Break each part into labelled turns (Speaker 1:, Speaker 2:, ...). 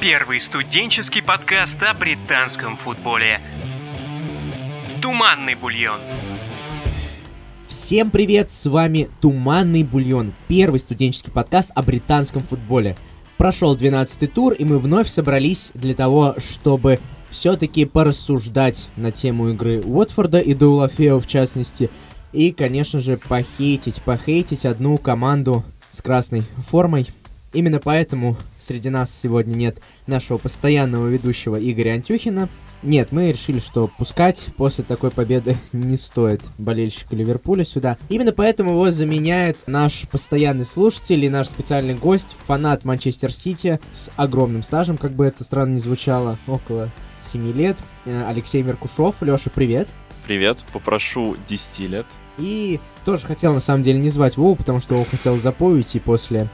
Speaker 1: Первый студенческий подкаст о британском футболе. Туманный бульон.
Speaker 2: Всем привет, с вами Туманный бульон, первый студенческий подкаст о британском футболе. Прошел 12 тур, и мы вновь собрались для того, чтобы все-таки порассуждать на тему игры Уотфорда и Дуэлафео в частности, и, конечно же, похейтить, похейтить одну команду с красной формой, Именно поэтому среди нас сегодня нет нашего постоянного ведущего Игоря Антюхина. Нет, мы решили, что пускать после такой победы не стоит болельщика Ливерпуля сюда. Именно поэтому его заменяет наш постоянный слушатель и наш специальный гость, фанат Манчестер Сити с огромным стажем, как бы это странно ни звучало, около 7 лет. Э, Алексей Меркушев. Леша, привет.
Speaker 3: Привет, попрошу 10 лет.
Speaker 2: И тоже хотел на самом деле не звать Вову, потому что Вова хотел запоить и после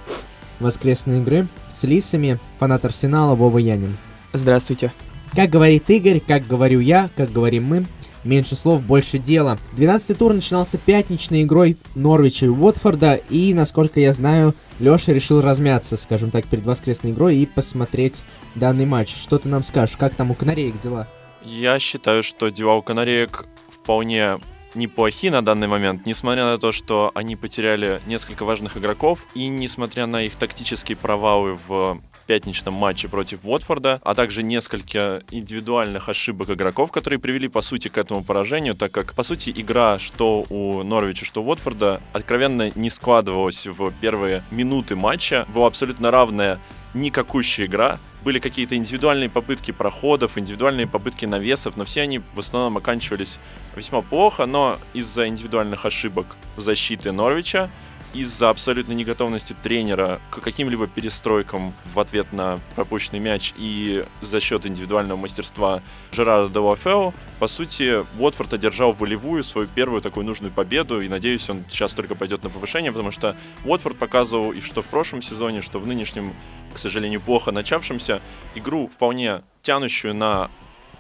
Speaker 2: воскресной игры с лисами, фанат Арсенала Вова Янин.
Speaker 4: Здравствуйте.
Speaker 2: Как говорит Игорь, как говорю я, как говорим мы, меньше слов, больше дела. 12-й тур начинался пятничной игрой Норвича и Уотфорда, и, насколько я знаю, Леша решил размяться, скажем так, перед воскресной игрой и посмотреть данный матч. Что ты нам скажешь, как там у канареек дела?
Speaker 3: Я считаю, что дела у канареек вполне неплохи на данный момент, несмотря на то, что они потеряли несколько важных игроков, и несмотря на их тактические провалы в пятничном матче против Уотфорда, а также несколько индивидуальных ошибок игроков, которые привели, по сути, к этому поражению, так как, по сути, игра что у Норвича, что у Уотфорда откровенно не складывалась в первые минуты матча, была абсолютно равная никакущая игра, были какие-то индивидуальные попытки проходов, индивидуальные попытки навесов, но все они в основном оканчивались весьма плохо, но из-за индивидуальных ошибок защиты Норвича из-за абсолютной неготовности тренера к каким-либо перестройкам в ответ на пропущенный мяч и за счет индивидуального мастерства Жерара Делафео, по сути, Уотфорд одержал волевую свою первую такую нужную победу, и надеюсь, он сейчас только пойдет на повышение, потому что Уотфорд показывал и что в прошлом сезоне, что в нынешнем, к сожалению, плохо начавшемся, игру вполне тянущую на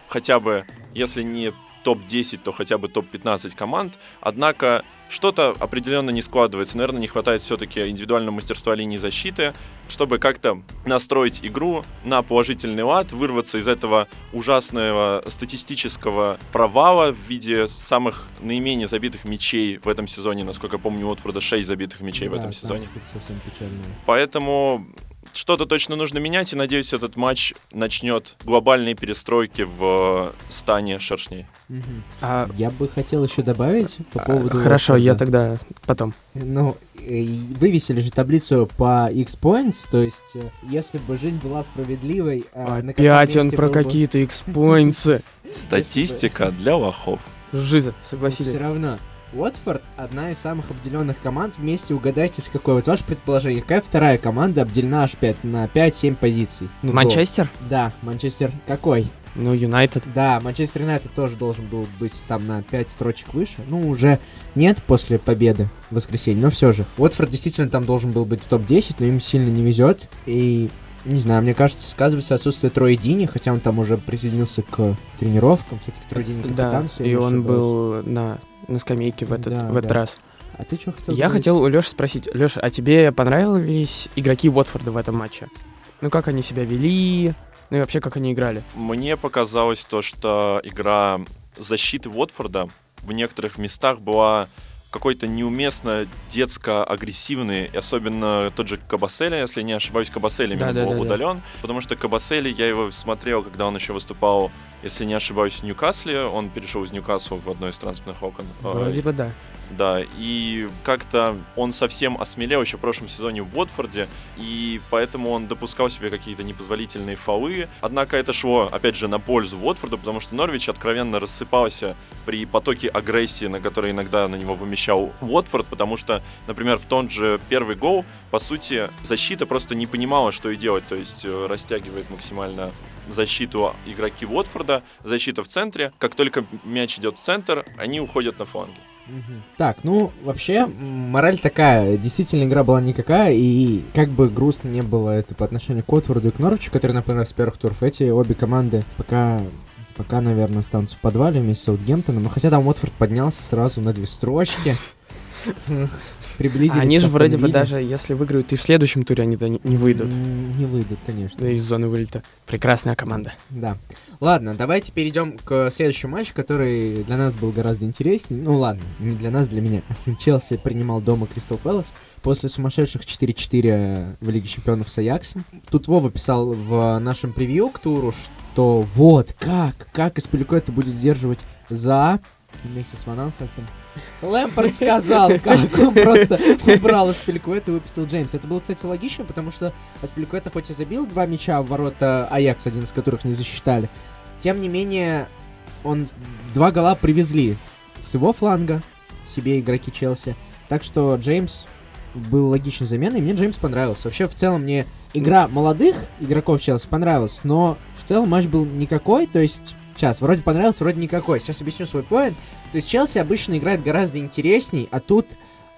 Speaker 3: хотя бы, если не топ-10, то хотя бы топ-15 команд. Однако что-то определенно не складывается. Наверное, не хватает все-таки индивидуального мастерства линии защиты, чтобы как-то настроить игру на положительный лад, вырваться из этого ужасного статистического провала в виде самых наименее забитых мячей в этом сезоне. Насколько я помню, у Уотфорда 6 забитых мячей да, в этом сезоне.
Speaker 2: Совсем печально.
Speaker 3: Поэтому что-то точно нужно менять, и надеюсь, этот матч начнет глобальные перестройки в стане шершней.
Speaker 2: Угу. А... Я бы хотел еще добавить по а, поводу...
Speaker 4: Хорошо, я тогда потом.
Speaker 2: Ну, вывесили же таблицу по X-Points, то есть, э, если бы жизнь была справедливой...
Speaker 4: А Опять он про какие-то X-Points.
Speaker 3: Статистика для лохов.
Speaker 4: Жиза, согласились.
Speaker 2: Все равно. Уотфорд одна из самых обделенных команд. Вместе угадайте, с какой. Вот ваше предположение. Какая вторая команда обделена аж 5, на 5-7 позиций?
Speaker 4: Ну, Манчестер?
Speaker 2: Да, Манчестер какой?
Speaker 4: Ну, Юнайтед.
Speaker 2: Да, Манчестер Юнайтед тоже должен был быть там на 5 строчек выше. Ну, уже нет после победы в воскресенье, но все же. Уотфорд действительно там должен был быть в топ-10, но им сильно не везет. И не знаю, мне кажется, сказывается отсутствие Троя Дини, хотя он там уже присоединился к тренировкам, все-таки Трой Дини капитан.
Speaker 4: Да, и он был на на скамейке в этот, да, в этот да. раз.
Speaker 2: А ты что хотел
Speaker 4: Я хотел у Лёши спросить. Лёша, а тебе понравились игроки Уотфорда в этом матче? Ну, как они себя вели? Ну и вообще, как они играли?
Speaker 3: Мне показалось то, что игра защиты Уотфорда в некоторых местах была какой-то неуместно детско-агрессивный, особенно тот же Кабасели, если не ошибаюсь, Кабасели именно да, был да, удален, да. потому что Кабасели, я его смотрел, когда он еще выступал, если не ошибаюсь, в Ньюкасле, он перешел из Ньюкасла в одно из транспортных окон.
Speaker 4: Вроде бы да.
Speaker 3: Да, и как-то он совсем осмелел еще в прошлом сезоне в Уотфорде, и поэтому он допускал себе какие-то непозволительные фолы. Однако это шло, опять же, на пользу Уотфорду, потому что Норвич откровенно рассыпался при потоке агрессии, на который иногда на него вымещал Уотфорд, потому что, например, в тот же первый гол, по сути, защита просто не понимала, что и делать, то есть э, растягивает максимально защиту игроки Уотфорда, защита в центре. Как только мяч идет в центр, они уходят на фланги.
Speaker 2: Так, ну, вообще, мораль такая. Действительно, игра была никакая, и как бы грустно не было это по отношению к Отворду и к Норвичу, которые, например, с первых туров, эти обе команды пока пока, наверное, останутся в подвале вместе с Саутгемптоном. Но хотя там Уотфорд поднялся сразу на две строчки. приблизились
Speaker 4: Они же вроде бы даже, если выиграют и в следующем туре, они не выйдут
Speaker 2: Не выйдут, конечно.
Speaker 4: из зоны вылета. Прекрасная команда.
Speaker 2: Да. Ладно, давайте перейдем к следующему матчу, который для нас был гораздо интереснее. Ну ладно, не для нас, для меня. Челси принимал дома Кристал Пэлас после сумасшедших 4-4 в Лиге Чемпионов с Аяксом. Тут Вова писал в нашем превью к туру, что вот, как, как это будет сдерживать за... Вместе с Вананхартом. Лэмпорт сказал, как он просто убрал Аспиликуэта и выпустил Джеймс. Это было, кстати, логично, потому что Аспиликуэта хоть и забил два мяча в ворота Аякс, один из которых не засчитали, тем не менее, он два гола привезли с его фланга себе игроки Челси. Так что Джеймс был логичной заменой, и мне Джеймс понравился. Вообще, в целом, мне игра молодых игроков Челси понравилась, но в целом матч был никакой, то есть... Сейчас, вроде понравился, вроде никакой. Сейчас объясню свой поинт. То есть Челси обычно играет гораздо интересней, а тут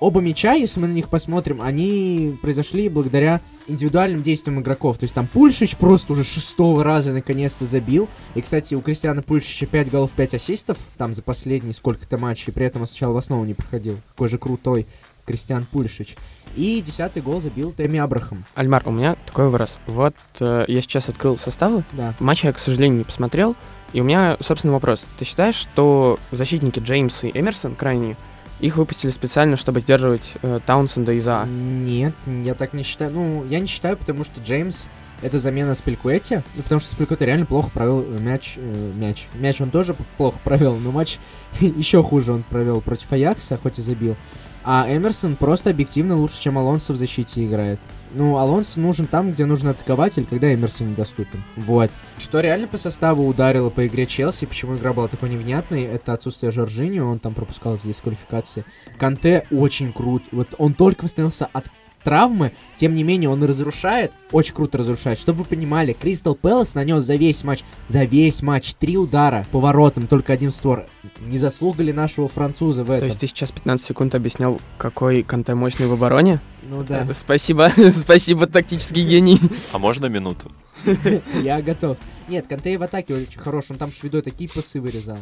Speaker 2: оба мяча, если мы на них посмотрим, они произошли благодаря индивидуальным действиям игроков. То есть там Пульшич просто уже шестого раза наконец-то забил. И, кстати, у Кристиана Пульшича 5 голов, 5 ассистов там за последние сколько-то матчей. При этом он сначала в основу не проходил. Какой же крутой Кристиан Пульшич. И десятый гол забил Тэмми Абрахам.
Speaker 4: Альмар, у меня такой вопрос. Вот э, я сейчас открыл составы.
Speaker 2: Да.
Speaker 4: Матч я, к сожалению, не посмотрел. И у меня, собственно, вопрос. Ты считаешь, что защитники Джеймс и Эмерсон, крайние, их выпустили специально, чтобы сдерживать э, Таунсенда из-за...
Speaker 2: Нет, я так не считаю. Ну, я не считаю, потому что Джеймс это замена Спилькуэти. Ну, потому что Спилькуэти реально плохо провел э, мяч. э, мяч. Мяч он тоже плохо провел, но матч еще хуже он провел против Аякса, хоть и забил. А Эмерсон просто объективно лучше, чем Алонсо в защите играет. Ну, Алонсо нужен там, где нужно атаковать, или когда Эмерсон недоступен. Вот. Что реально по составу ударило по игре Челси, почему игра была такой невнятной, это отсутствие Жоржини, он там пропускал из дисквалификации. Канте очень крут. Вот он только восстановился от травмы, тем не менее он разрушает, очень круто разрушает. Чтобы вы понимали, Кристал Пэлас нанес за весь матч, за весь матч три удара по воротам, только один створ. Не заслуга ли нашего француза в этом?
Speaker 4: То есть ты сейчас 15 секунд объяснял, какой Канте мощный в обороне?
Speaker 2: Ну да,
Speaker 4: Э, Спасибо, спасибо, тактический гений.
Speaker 3: А можно минуту?
Speaker 2: я готов. Нет, Канте в атаке очень хорош, он там шведой такие пасы вырезал.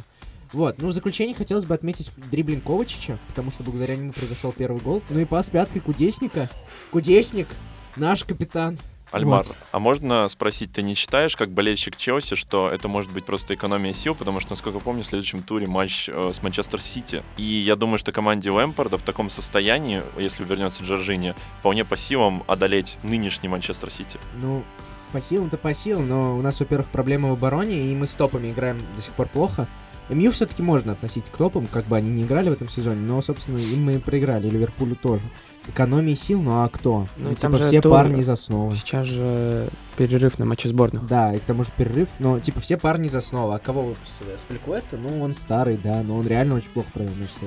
Speaker 2: Вот, ну в заключение хотелось бы отметить дриблинг Ковачича, потому что благодаря нему произошел первый гол. Ну и пас пяткой Кудесника. Кудесник, наш капитан.
Speaker 3: Альмар,
Speaker 2: Вот.
Speaker 3: а можно спросить, ты не считаешь, как болельщик Челси, что это может быть просто экономия сил, потому что, насколько помню, в следующем туре матч э, с Манчестер Сити, и я думаю, что команде Лэмпорда в таком состоянии, если вернется Джорджини, вполне по силам одолеть нынешний Манчестер Сити.
Speaker 2: Ну, по силам-то по силам, но у нас, во-первых, проблемы в обороне, и мы с топами играем до сих пор плохо. МЮ все-таки можно относить к топам, как бы они не играли в этом сезоне, но, собственно, им мы и проиграли, и Ливерпулю тоже. Экономии сил, ну а кто?
Speaker 4: Ну,
Speaker 2: Ну, типа
Speaker 4: же
Speaker 2: все
Speaker 4: тур-
Speaker 2: парни из основы.
Speaker 4: Сейчас же перерыв на матче сборных.
Speaker 2: Да, и к тому же перерыв, но типа все парни из основы. А кого выпустили? Спилькуэта? Ну, он старый, да, но он реально очень плохо провел матч с.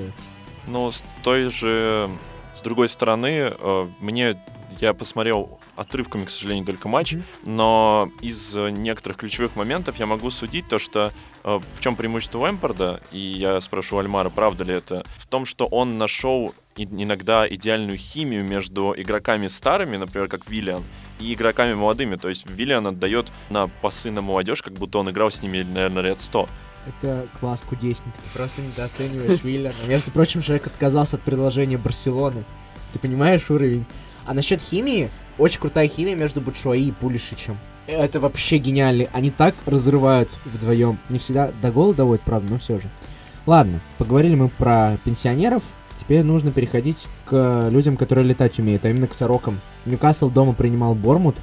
Speaker 3: Ну, с той же, с другой стороны, э, мне я посмотрел отрывками, к сожалению, только матч,
Speaker 2: Мгм.
Speaker 3: но из э, некоторых ключевых моментов я могу судить то, что э, в чем преимущество Лэмпорда, и я спрошу Альмара, правда ли это, в том, что он нашел иногда идеальную химию между игроками старыми, например, как Виллиан, и игроками молодыми. То есть Виллиан отдает на пасы на молодежь, как будто он играл с ними, наверное, лет 100.
Speaker 2: Это класс кудесник. Ты просто недооцениваешь Виллиана. Между прочим, человек отказался от предложения Барселоны. Ты понимаешь уровень? А насчет химии, очень крутая химия между Бутшуаи и Пулишичем. Это вообще гениально. Они так разрывают вдвоем. Не всегда до гола доводят, правда, но все же. Ладно, поговорили мы про пенсионеров. Теперь нужно переходить к людям, которые летать умеют, а именно к сорокам. Ньюкасл дома принимал Бормут.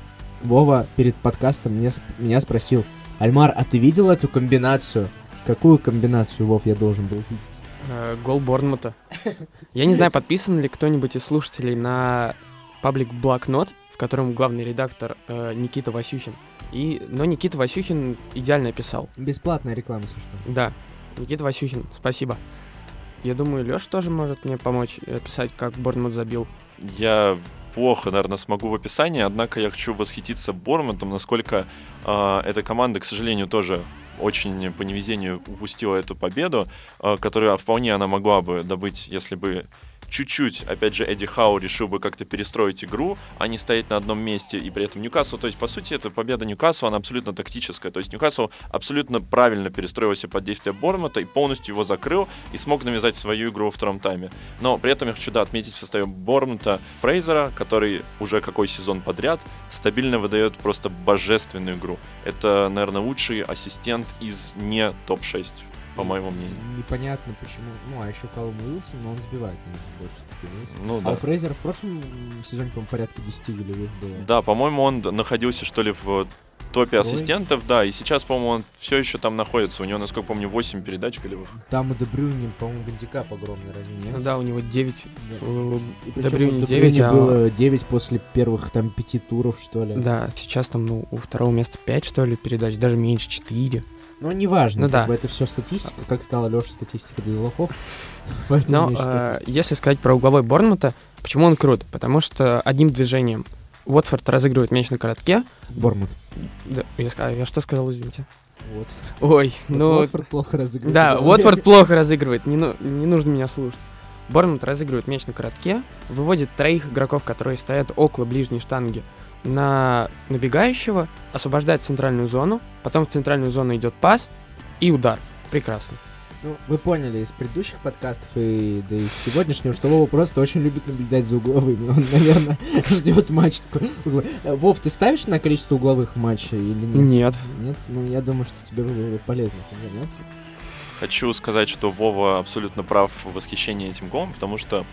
Speaker 2: Вова перед подкастом сп- меня спросил, Альмар, а ты видел эту комбинацию? Какую комбинацию, Вов, я должен был видеть?
Speaker 4: Э, Гол Борнмута. Я не знаю, подписан ли кто-нибудь из слушателей на паблик Блокнот, в котором главный редактор э, Никита Васюхин. И, но Никита Васюхин идеально описал.
Speaker 2: Бесплатная реклама, если что.
Speaker 4: Да, Никита Васюхин, спасибо. Я думаю, Лёш тоже может мне помочь и описать, как Борнмут забил.
Speaker 3: Я плохо, наверное, смогу в описании, однако я хочу восхититься Бормонтом, насколько э, эта команда, к сожалению, тоже очень по невезению упустила эту победу, э, которую вполне она могла бы добыть, если бы чуть-чуть, опять же, Эдди Хау решил бы как-то перестроить игру, а не стоять на одном месте, и при этом Ньюкасл, то есть, по сути, это победа Ньюкасла, она абсолютно тактическая, то есть Ньюкасл абсолютно правильно перестроился под действие Бормута и полностью его закрыл и смог навязать свою игру во втором тайме. Но при этом я хочу, да, отметить в составе Бормута Фрейзера, который уже какой сезон подряд стабильно выдает просто божественную игру. Это, наверное, лучший ассистент из не топ-6 по моему мнению.
Speaker 2: Непонятно почему. Ну, а еще Калум Уилсон, но он сбивает наверное, больше все-таки Уилсон.
Speaker 3: Ну
Speaker 2: А
Speaker 3: да.
Speaker 2: у Фрейзера в прошлом сезоне, по-моему, порядка 10 голевых было.
Speaker 3: Да, по-моему, он находился, что ли, в топе ассистентов, да, и сейчас, по-моему, он все еще там находится. У него, насколько помню, 8 передач голевых.
Speaker 2: Там у Дебрюни, по-моему, гандикап огромный, разве нет?
Speaker 4: Ну да, у него 9.
Speaker 2: Да.
Speaker 4: Дебрюни
Speaker 2: у
Speaker 4: 9,
Speaker 2: Дебрюни
Speaker 4: а-
Speaker 2: было 9 после первых там пяти туров, что ли.
Speaker 4: Да, сейчас там, ну, у второго места 5, что ли, передач, даже меньше 4.
Speaker 2: Но неважно,
Speaker 4: Ну да.
Speaker 2: бы это все статистика, как сказала Леша, статистика для лохов.
Speaker 4: Но э, если сказать про угловой Борнмута, почему он крут? Потому что одним движением Уотфорд разыгрывает мяч на коротке.
Speaker 2: Бормут.
Speaker 4: Да, я, что сказал, извините?
Speaker 2: Вот.
Speaker 4: Ой,
Speaker 2: Вот
Speaker 4: ну...
Speaker 2: Уотфорд плохо разыгрывает.
Speaker 4: Да, Уотфорд плохо разыгрывает, не, ну- не нужно меня слушать. Борнмут разыгрывает мяч на коротке, выводит троих игроков, которые стоят около ближней штанги, на набегающего, освобождает центральную зону, потом в центральную зону идет пас и удар. Прекрасно.
Speaker 2: Ну, вы поняли из предыдущих подкастов и да из сегодняшнего, что Вова просто очень любит наблюдать за угловыми. Он, наверное, ждет матч такой. Вов, ты ставишь на количество угловых матчей или нет?
Speaker 4: Нет.
Speaker 2: Нет? Ну, я думаю, что тебе было бы полезно заняться.
Speaker 3: Хочу сказать, что Вова абсолютно прав в восхищении этим голом, потому что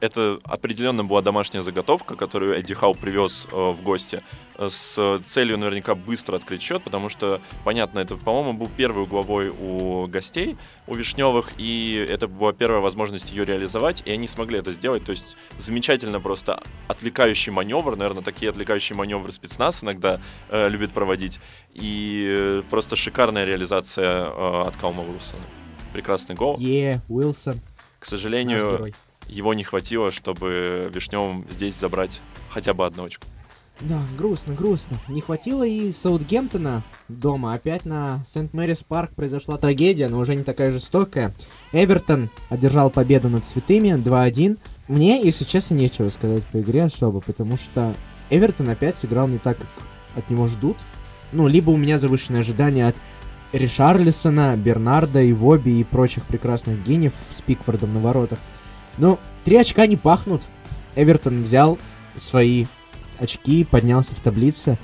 Speaker 3: это определенно была домашняя заготовка, которую Эдди Хау привез э, в гости э, с целью наверняка быстро открыть счет, потому что, понятно, это, по-моему, был первый угловой у гостей, у Вишневых, и это была первая возможность ее реализовать, и они смогли это сделать. То есть замечательно просто отвлекающий маневр, наверное, такие отвлекающие маневры спецназ иногда э, любит проводить, и э, просто шикарная реализация э, от Калма Уилсона. Прекрасный гол.
Speaker 2: Е, Уилсон,
Speaker 3: К сожалению. Его не хватило, чтобы Вишневым здесь забрать хотя бы одну очко.
Speaker 2: Да, грустно, грустно. Не хватило и Саутгемптона дома. Опять на Сент-Мэрис Парк произошла трагедия, но уже не такая жестокая. Эвертон одержал победу над Святыми 2-1. Мне, если честно, нечего сказать по игре особо, потому что Эвертон опять сыграл не так, как от него ждут. Ну, либо у меня завышенные ожидания от Ришарлисона, Бернарда, и Воби и прочих прекрасных гениев с Пикфордом на воротах. Но три очка не пахнут. Эвертон взял свои очки, поднялся в таблице.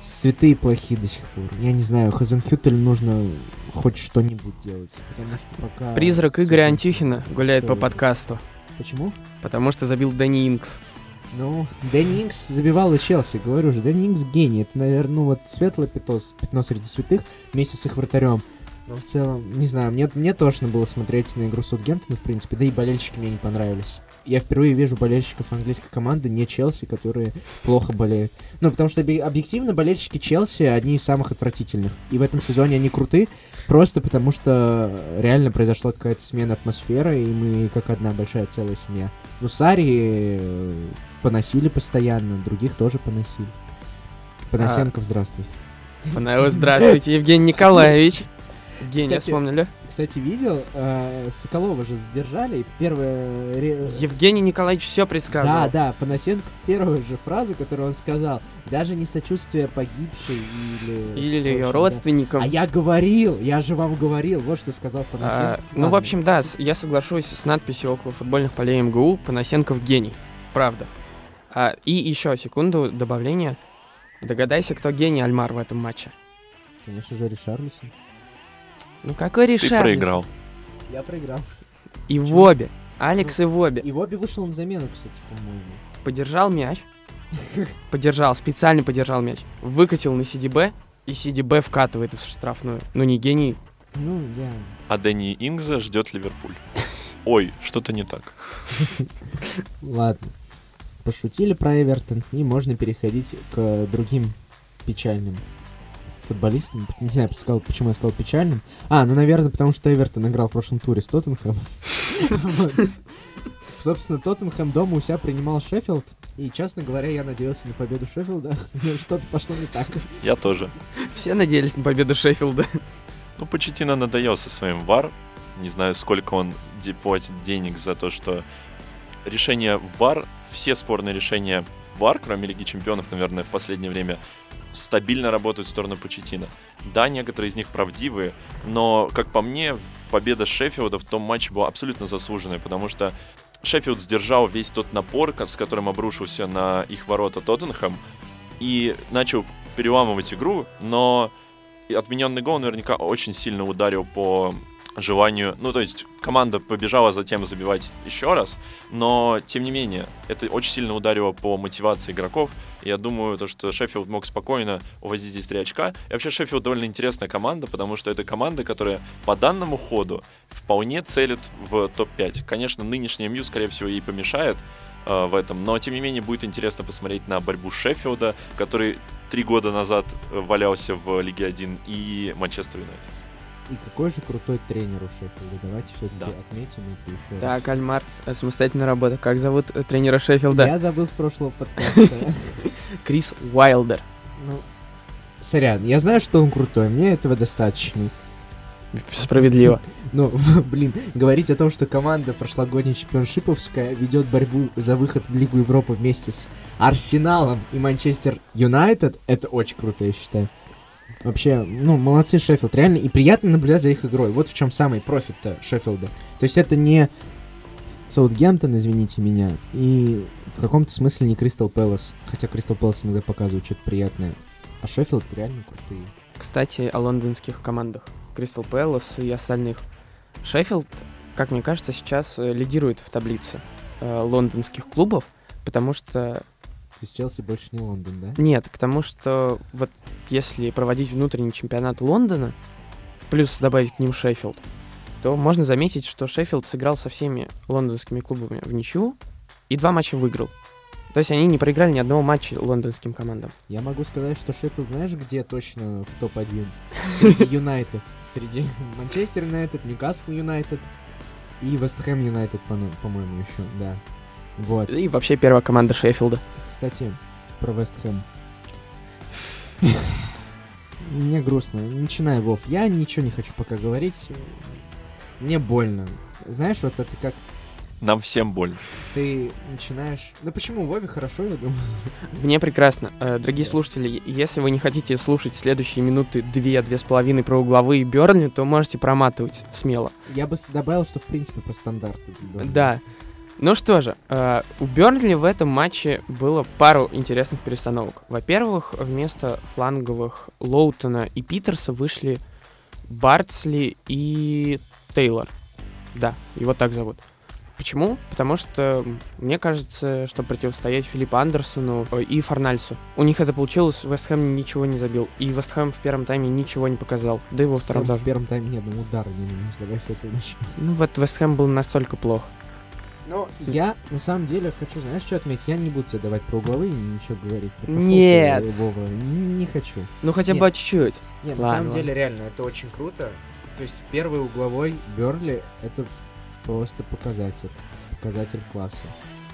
Speaker 2: Святые плохие до сих пор. Я не знаю, Хазенхютель нужно хоть что-нибудь делать, потому что пока...
Speaker 4: Призрак Игоря. Антюхина гуляет
Speaker 2: Что
Speaker 4: по
Speaker 2: это?
Speaker 4: подкасту,
Speaker 2: Почему?
Speaker 4: потому что забил Дэнни Инкс.
Speaker 2: Ну, Дэнни Инкс забивал и Челси, говорю же, Дэнни Инкс гений. Это, наверное, ну вот светлое пятно, пятно среди святых вместе с их вратарем. Но в целом, не знаю, мне, мне тошно было смотреть на игру Саутгемптона, в принципе, да и болельщики мне не понравились. Я впервые вижу болельщиков английской команды, не Челси, которые плохо болеют. Ну, потому что объ- объективно болельщики Челси одни из самых отвратительных. И в этом сезоне они круты, просто потому что реально произошла какая-то смена атмосферы, и мы как одна большая целая семья. Ну, Сари э, поносили постоянно, других тоже поносили. Панасенков, здравствуй.
Speaker 4: Панаева, Здравствуйте, Евгений Николаевич. Евгения
Speaker 2: Кстати,
Speaker 4: вспомнили?
Speaker 2: Кстати, видел, э, Соколова же задержали, ре-
Speaker 4: Евгений Николаевич все предсказывал.
Speaker 2: Да, да, Панасенков первую же фразу, которую он сказал, даже не сочувствие погибшей или...
Speaker 4: Или
Speaker 2: общем,
Speaker 4: ее
Speaker 2: да.
Speaker 4: родственникам.
Speaker 2: А я говорил, я же вам говорил, вот что сказал
Speaker 4: А,
Speaker 2: Панасенков.
Speaker 4: ну, в общем, да, я соглашусь с надписью около футбольных полей МГУ «Панасенков гений». Правда. А, и еще секунду добавления. Догадайся, кто гений Альмар в этом матче.
Speaker 2: Конечно же, Ришарлисон.
Speaker 4: Ну какой
Speaker 3: Ты
Speaker 4: решает?
Speaker 3: проиграл.
Speaker 2: Я проиграл.
Speaker 4: И Воби. Алекс и Воби.
Speaker 2: И Вобби вышел на замену, кстати, по-моему.
Speaker 4: Подержал мяч. Подержал, специально подержал мяч. Выкатил на CDB, и CDB вкатывает в штрафную. Ну не гений.
Speaker 2: Ну, я...
Speaker 3: А Дэнни Ингза ждет Ливерпуль. Ой, что-то не так.
Speaker 2: Ладно. Пошутили про Эвертон, и можно переходить к другим печальным футболистам. Не знаю, сказал, почему я сказал печальным. А, ну, наверное, потому что Эвертон играл в прошлом туре с Тоттенхэмом. Собственно, Тоттенхэм дома у себя принимал Шеффилд, и, честно говоря, я надеялся на победу Шеффилда, но что-то пошло не так.
Speaker 3: Я тоже.
Speaker 4: Все надеялись на победу Шеффилда.
Speaker 3: Ну, Почетина надоел со своим вар. не знаю, сколько он платит денег за то, что решения ВАР, все спорные решения ВАР, кроме Лиги Чемпионов, наверное, в последнее время стабильно работают в сторону Почетина. Да, некоторые из них правдивые, но, как по мне, победа Шеффилда в том матче была абсолютно заслуженной, потому что Шеффилд сдержал весь тот напор, с которым обрушился на их ворота Тоттенхэм, и начал переламывать игру, но отмененный гол наверняка очень сильно ударил по желанию. Ну, то есть команда побежала затем забивать еще раз, но тем не менее, это очень сильно ударило по мотивации игроков. И я думаю, то, что Шеффилд мог спокойно увозить здесь три очка. И вообще Шеффилд довольно интересная команда, потому что это команда, которая по данному ходу вполне целит в топ-5. Конечно, нынешний МЮ, скорее всего, ей помешает э, в этом, но тем не менее будет интересно посмотреть на борьбу Шеффилда, который три года назад э, валялся в Лиге 1 и Манчестер Юнайтед.
Speaker 2: И какой же крутой тренер у Шеффилда. Давайте все-таки
Speaker 3: Да.
Speaker 2: отметим это еще раз.
Speaker 4: Так, Альмар, э, самостоятельная работа. Как зовут э, тренера Шеффилда?
Speaker 2: Я забыл с прошлого подкаста.
Speaker 4: Крис Уайлдер.
Speaker 2: Ну, сорян, я знаю, что он крутой, мне этого достаточно.
Speaker 4: Справедливо.
Speaker 2: Ну, блин, говорить о том, что команда прошлогодняя чемпионшиповская ведет борьбу за выход в Лигу Европы вместе с Арсеналом и Манчестер Юнайтед, это очень круто, я считаю. Вообще, ну, молодцы Шеффилд, реально, и приятно наблюдать за их игрой. Вот в чем самый профит Шеффилда. То есть это не Саутгемптон, извините меня, и в каком-то смысле не Кристал Пэлас, хотя Кристал Пэлас иногда показывает что-то приятное. А Шеффилд реально крутые.
Speaker 4: Кстати, о лондонских командах. Кристал Пэлас и остальных. Шеффилд, как мне кажется, сейчас э, лидирует в таблице э, лондонских клубов, потому что
Speaker 2: То есть Челси больше не Лондон, да?
Speaker 4: Нет, к тому, что вот если проводить внутренний чемпионат Лондона, плюс добавить к ним Шеффилд, то можно заметить, что Шеффилд сыграл со всеми лондонскими клубами в ничью и два матча выиграл. То есть они не проиграли ни одного матча лондонским командам.
Speaker 2: Я могу сказать, что Шеффилд, знаешь, где точно в топ-1? Среди Юнайтед. Среди Манчестер Юнайтед, Ньюкасл Юнайтед и Вест Хэм Юнайтед, по- по-моему, еще, да. Вот.
Speaker 4: И вообще первая команда Шеффилда.
Speaker 2: Кстати, про Вест Хэм. Мне грустно. Начинай, Вов. Я ничего не хочу пока говорить. Мне больно. Знаешь, вот это как
Speaker 3: Нам всем больно.
Speaker 2: ты начинаешь... Ну почему Вове хорошо, я думаю?
Speaker 4: Мне прекрасно. Э, Дорогие
Speaker 2: Да.
Speaker 4: слушатели, если вы не хотите слушать следующие минуты две, две с половиной про угловые Бернли, то можете проматывать смело.
Speaker 2: Я бы добавил, что в принципе про стандарты.
Speaker 4: Да. Ну что же, э, у Бернли в этом матче было пару интересных перестановок. Во-первых, вместо фланговых Лоутона и Питерса вышли Бартсли и Тейлор. Да, его так зовут. Почему? Потому что мне кажется, что противостоять Филиппу Андерсону э, и Форнальсу. У них это получилось, Вест Хэм ничего не забил. И Вест Хэм в первом тайме ничего не показал. Да и во втором тоже.
Speaker 2: в первом тайме ни одного удара не нанес. Давай с этого начнем.
Speaker 4: Ну вот Вест Хэм был настолько плох.
Speaker 2: Но я на самом деле хочу, знаешь, что отметить? Я не буду тебе давать про угловые ничего говорить. Ты,
Speaker 4: Нет.
Speaker 2: Вова, н- не хочу.
Speaker 4: Ну хотя
Speaker 2: Нет.
Speaker 4: бы чуть-чуть.
Speaker 2: Нет, на
Speaker 4: Ладно,
Speaker 2: самом
Speaker 4: ладно.
Speaker 2: деле реально это очень круто. То есть первый угловой Берли это просто показатель. Показатель класса.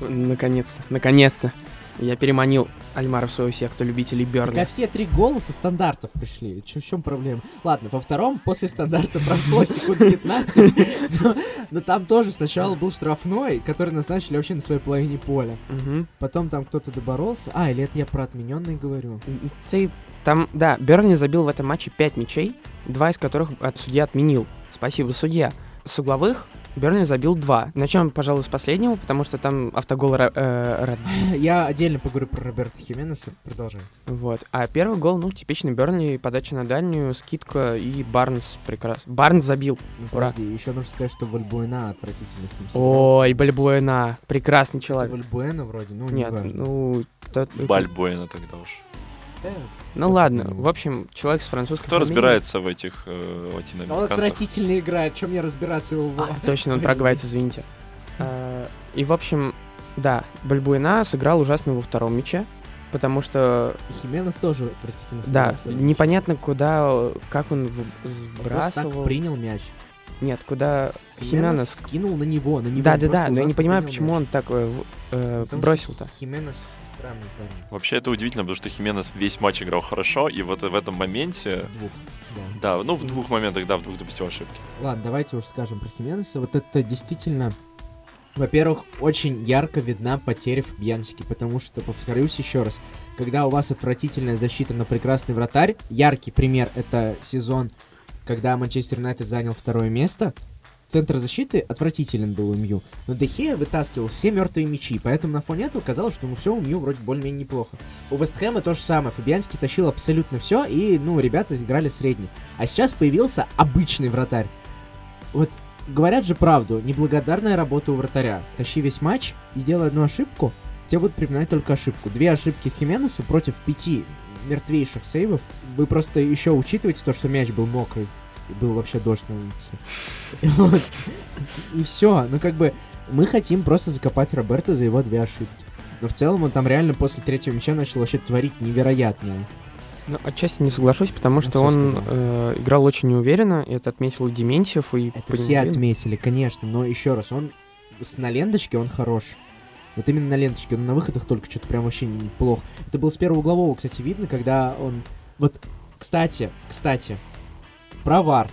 Speaker 4: Наконец-то, наконец-то. Я переманил Альмара в свою секту любителей
Speaker 2: Так а все три гола со стандартов пришли. Чё- в чем проблема? Ладно, во втором после стандарта прошло секунд 15, но, но там тоже сначала был штрафной, который назначили вообще на своей половине поля. Потом там кто-то доборолся. А, или это я про отмененный говорю?
Speaker 4: Ты там, да, Берни забил в этом матче 5 мячей, два из которых от судья отменил. Спасибо, судья. С угловых Берни забил два. Начнем, пожалуй, с последнего, потому что там автогол э, Ред-
Speaker 2: Я отдельно поговорю про Роберта Хименеса. Продолжай.
Speaker 4: Вот. А первый гол, ну, типичный Берни, подача на дальнюю, скидка и Барнс прекрасно. Барнс забил.
Speaker 2: Ну,
Speaker 4: Ура.
Speaker 2: подожди, еще нужно сказать, что Вальбуэна отвратительно с ним.
Speaker 4: Ой, Бальбуэна, прекрасный человек.
Speaker 2: Вальбуэна вроде, ну,
Speaker 4: Нет,
Speaker 2: неважно.
Speaker 4: ну... тот-
Speaker 3: Бальбоина тогда уж.
Speaker 2: Да,
Speaker 4: Ну ладно, в общем, человек с французским
Speaker 3: Кто
Speaker 4: фамилией.
Speaker 3: разбирается в этих э,
Speaker 2: Он
Speaker 3: латиноамериканцах?
Speaker 2: отвратительно играет, чем мне разбираться его?
Speaker 4: А, точно, он проигрывается, извините. А, И, в общем, да, Бальбуэна сыграл ужасно во втором мяче, потому что,
Speaker 2: Хименес тоже отвратительно
Speaker 4: да, непонятно, куда, как он в-
Speaker 2: Он так принял мяч.
Speaker 4: Нет, куда
Speaker 2: Хименес скинул на него, на него.
Speaker 4: Да,
Speaker 2: он
Speaker 4: да, да,
Speaker 2: просто
Speaker 4: но я не понимаю, почему
Speaker 2: мяч.
Speaker 4: он так э, э, бросил-то.
Speaker 2: Хименес странные парни.
Speaker 3: Вообще это удивительно, потому что Хименес весь матч играл хорошо, и вот в этом моменте,
Speaker 2: Двух, да.
Speaker 3: да, ну в двух моментах, да, в двух допустил ошибки.
Speaker 2: Ладно, давайте уж скажем про Хименеса. Вот это действительно, во-первых, очень ярко видна потеря Фабьянски, потому что, повторюсь еще раз, когда у вас отвратительная защита, но прекрасный вратарь, яркий пример — это сезон, когда Манчестер Юнайтед занял второе место, центр защиты отвратителен был у Мью, но Дехея вытаскивал все мертвые мячи, поэтому на фоне этого казалось, что ну все у Мью вроде более-менее неплохо. У Вестхэма то же самое, Фабианский тащил абсолютно все, и, ну, ребята играли средне. А сейчас появился обычный вратарь. Вот говорят же правду, неблагодарная работа у вратаря. Тащи весь матч и сделай одну ошибку, тебе будут припоминать только ошибку. Две ошибки Хименеса против пяти мертвейших сейвов. Вы просто еще учитываете то, что мяч был мокрый. И был вообще дождь на улице. И все. Ну, как бы, мы хотим просто закопать Роберта за его две ошибки. Но в целом он там реально после третьего мяча начал вообще творить невероятное.
Speaker 4: Ну, отчасти не соглашусь, потому что
Speaker 2: всё
Speaker 4: он э, играл очень неуверенно, и это отметил Дементьев, и
Speaker 2: Это все отметили, конечно, но еще раз, он с, на ленточке он хорош. Вот именно на ленточке, он на выходах только что-то прям вообще неплохо. Это было с первого углового, кстати, видно, когда он... Вот, кстати, кстати, про ВАР.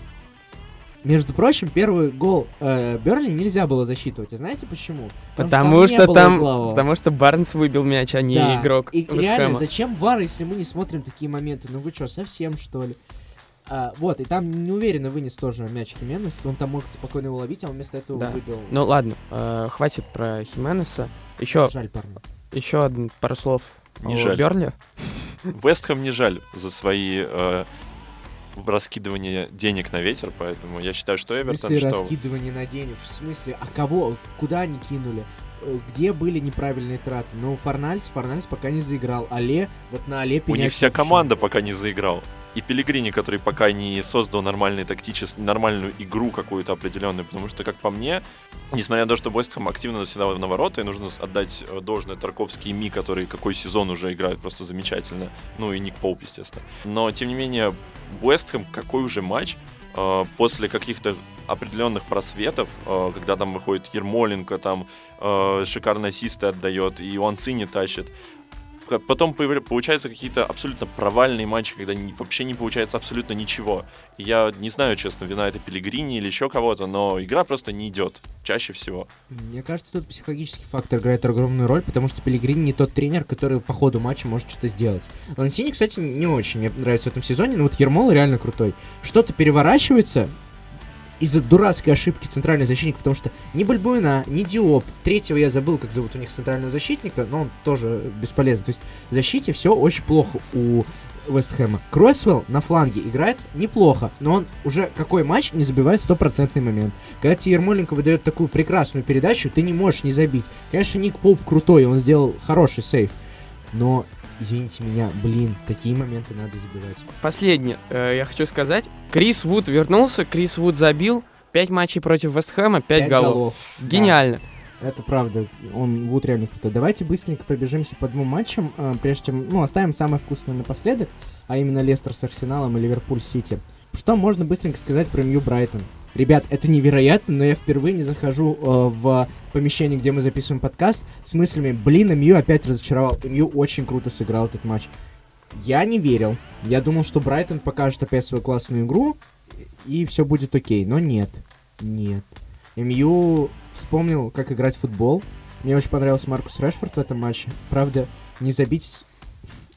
Speaker 2: Между прочим, первый гол э, Берли нельзя было засчитывать. И знаете почему?
Speaker 4: Потому
Speaker 2: не
Speaker 4: что
Speaker 2: было
Speaker 4: там,
Speaker 2: углового.
Speaker 4: потому что Барнс выбил мяч, а не
Speaker 2: Да.
Speaker 4: игрок
Speaker 2: И
Speaker 4: Вест
Speaker 2: реально, зачем ВАР, если мы не смотрим такие моменты? Ну вы что, совсем что ли? А, вот, и там неуверенно вынес тоже мяч Хименес. Он там мог спокойно его ловить, а он вместо этого
Speaker 4: Да.
Speaker 2: выбил.
Speaker 4: Ну ладно, э, хватит про Хименеса. Еще,
Speaker 2: Жаль, парни.
Speaker 4: еще один пару слов
Speaker 3: Не
Speaker 4: о
Speaker 3: жаль.
Speaker 4: Берли.
Speaker 3: Вестхэм не жаль за свои э, раскидывания денег на ветер, поэтому я считаю, что
Speaker 2: в
Speaker 3: Эвертон,
Speaker 2: смысле
Speaker 3: что...
Speaker 2: раскидывание на денег? В смысле, а кого? Куда они кинули? Э, Где были неправильные траты? Ну, Форнальс, Форнальс пока не заиграл. Але, вот на Але
Speaker 3: У них вся команда пока не заиграл. И Пелигрини, который пока не создал нормальный тактичес... нормальную игру какую-то определенную, потому что, как по мне, несмотря на то, что Вестхэм активно наседал на ворота, и нужно отдать э, должное Тарковский и Ми, который какой сезон уже играет просто замечательно, ну и Ник Поуп, естественно. Но, тем не менее, Вестхэм какой уже матч э, после каких-то определенных просветов, э, когда там выходит Ермоленко, там э, шикарные ассисты отдает, и Уанци не тащит, Потом получаются какие-то абсолютно провальные матчи, когда вообще не получается абсолютно ничего. Я не знаю, честно, вина это Пелигрини или еще кого-то, но игра просто не идет. Чаще всего.
Speaker 2: Мне кажется, тут психологический фактор играет огромную роль, потому что Пелигрини не тот тренер, который по ходу матча может что-то сделать. Лансини, кстати, не очень мне нравится в этом сезоне, но вот Ермол реально крутой. Что-то переворачивается из-за дурацкой ошибки центрального защитника, потому что ни Бальбуина, ни Диоп, третьего я забыл, как зовут у них центрального защитника, но он тоже бесполезен. То есть в защите все очень плохо у Вестхэма. Кроссвелл на фланге играет неплохо, но он уже какой матч не забивает стопроцентный момент. Когда тебе Ермоленко выдает такую прекрасную передачу, ты не можешь не забить. Конечно, Ник Поп крутой, он сделал хороший сейв. Но, извините меня, блин, такие моменты надо забивать.
Speaker 4: Последнее, э, я хочу сказать. Крис Вуд вернулся, Крис Вуд забил. Пять матчей против Вестхэма, пять, голов.
Speaker 2: Да,
Speaker 4: Гениально.
Speaker 2: это правда, он Вуд реально крутой. Давайте быстренько пробежимся по двум матчам, э, прежде чем, ну, оставим самое вкусное напоследок, а именно Лестер с Арсеналом и Ливерпуль Сити. Что можно быстренько сказать про Мью Брайтон? Ребят, это невероятно, но я впервые не захожу э, в помещение, где мы записываем подкаст, с мыслями, блин, Мью опять разочаровал. Мью очень круто сыграл этот матч. Я не верил. Я думал, что Брайтон покажет опять свою классную игру, и все будет окей. Но нет. Нет. МЮ вспомнил, как играть в футбол. Мне очень понравился Маркус Решфорд в этом матче. Правда, не забить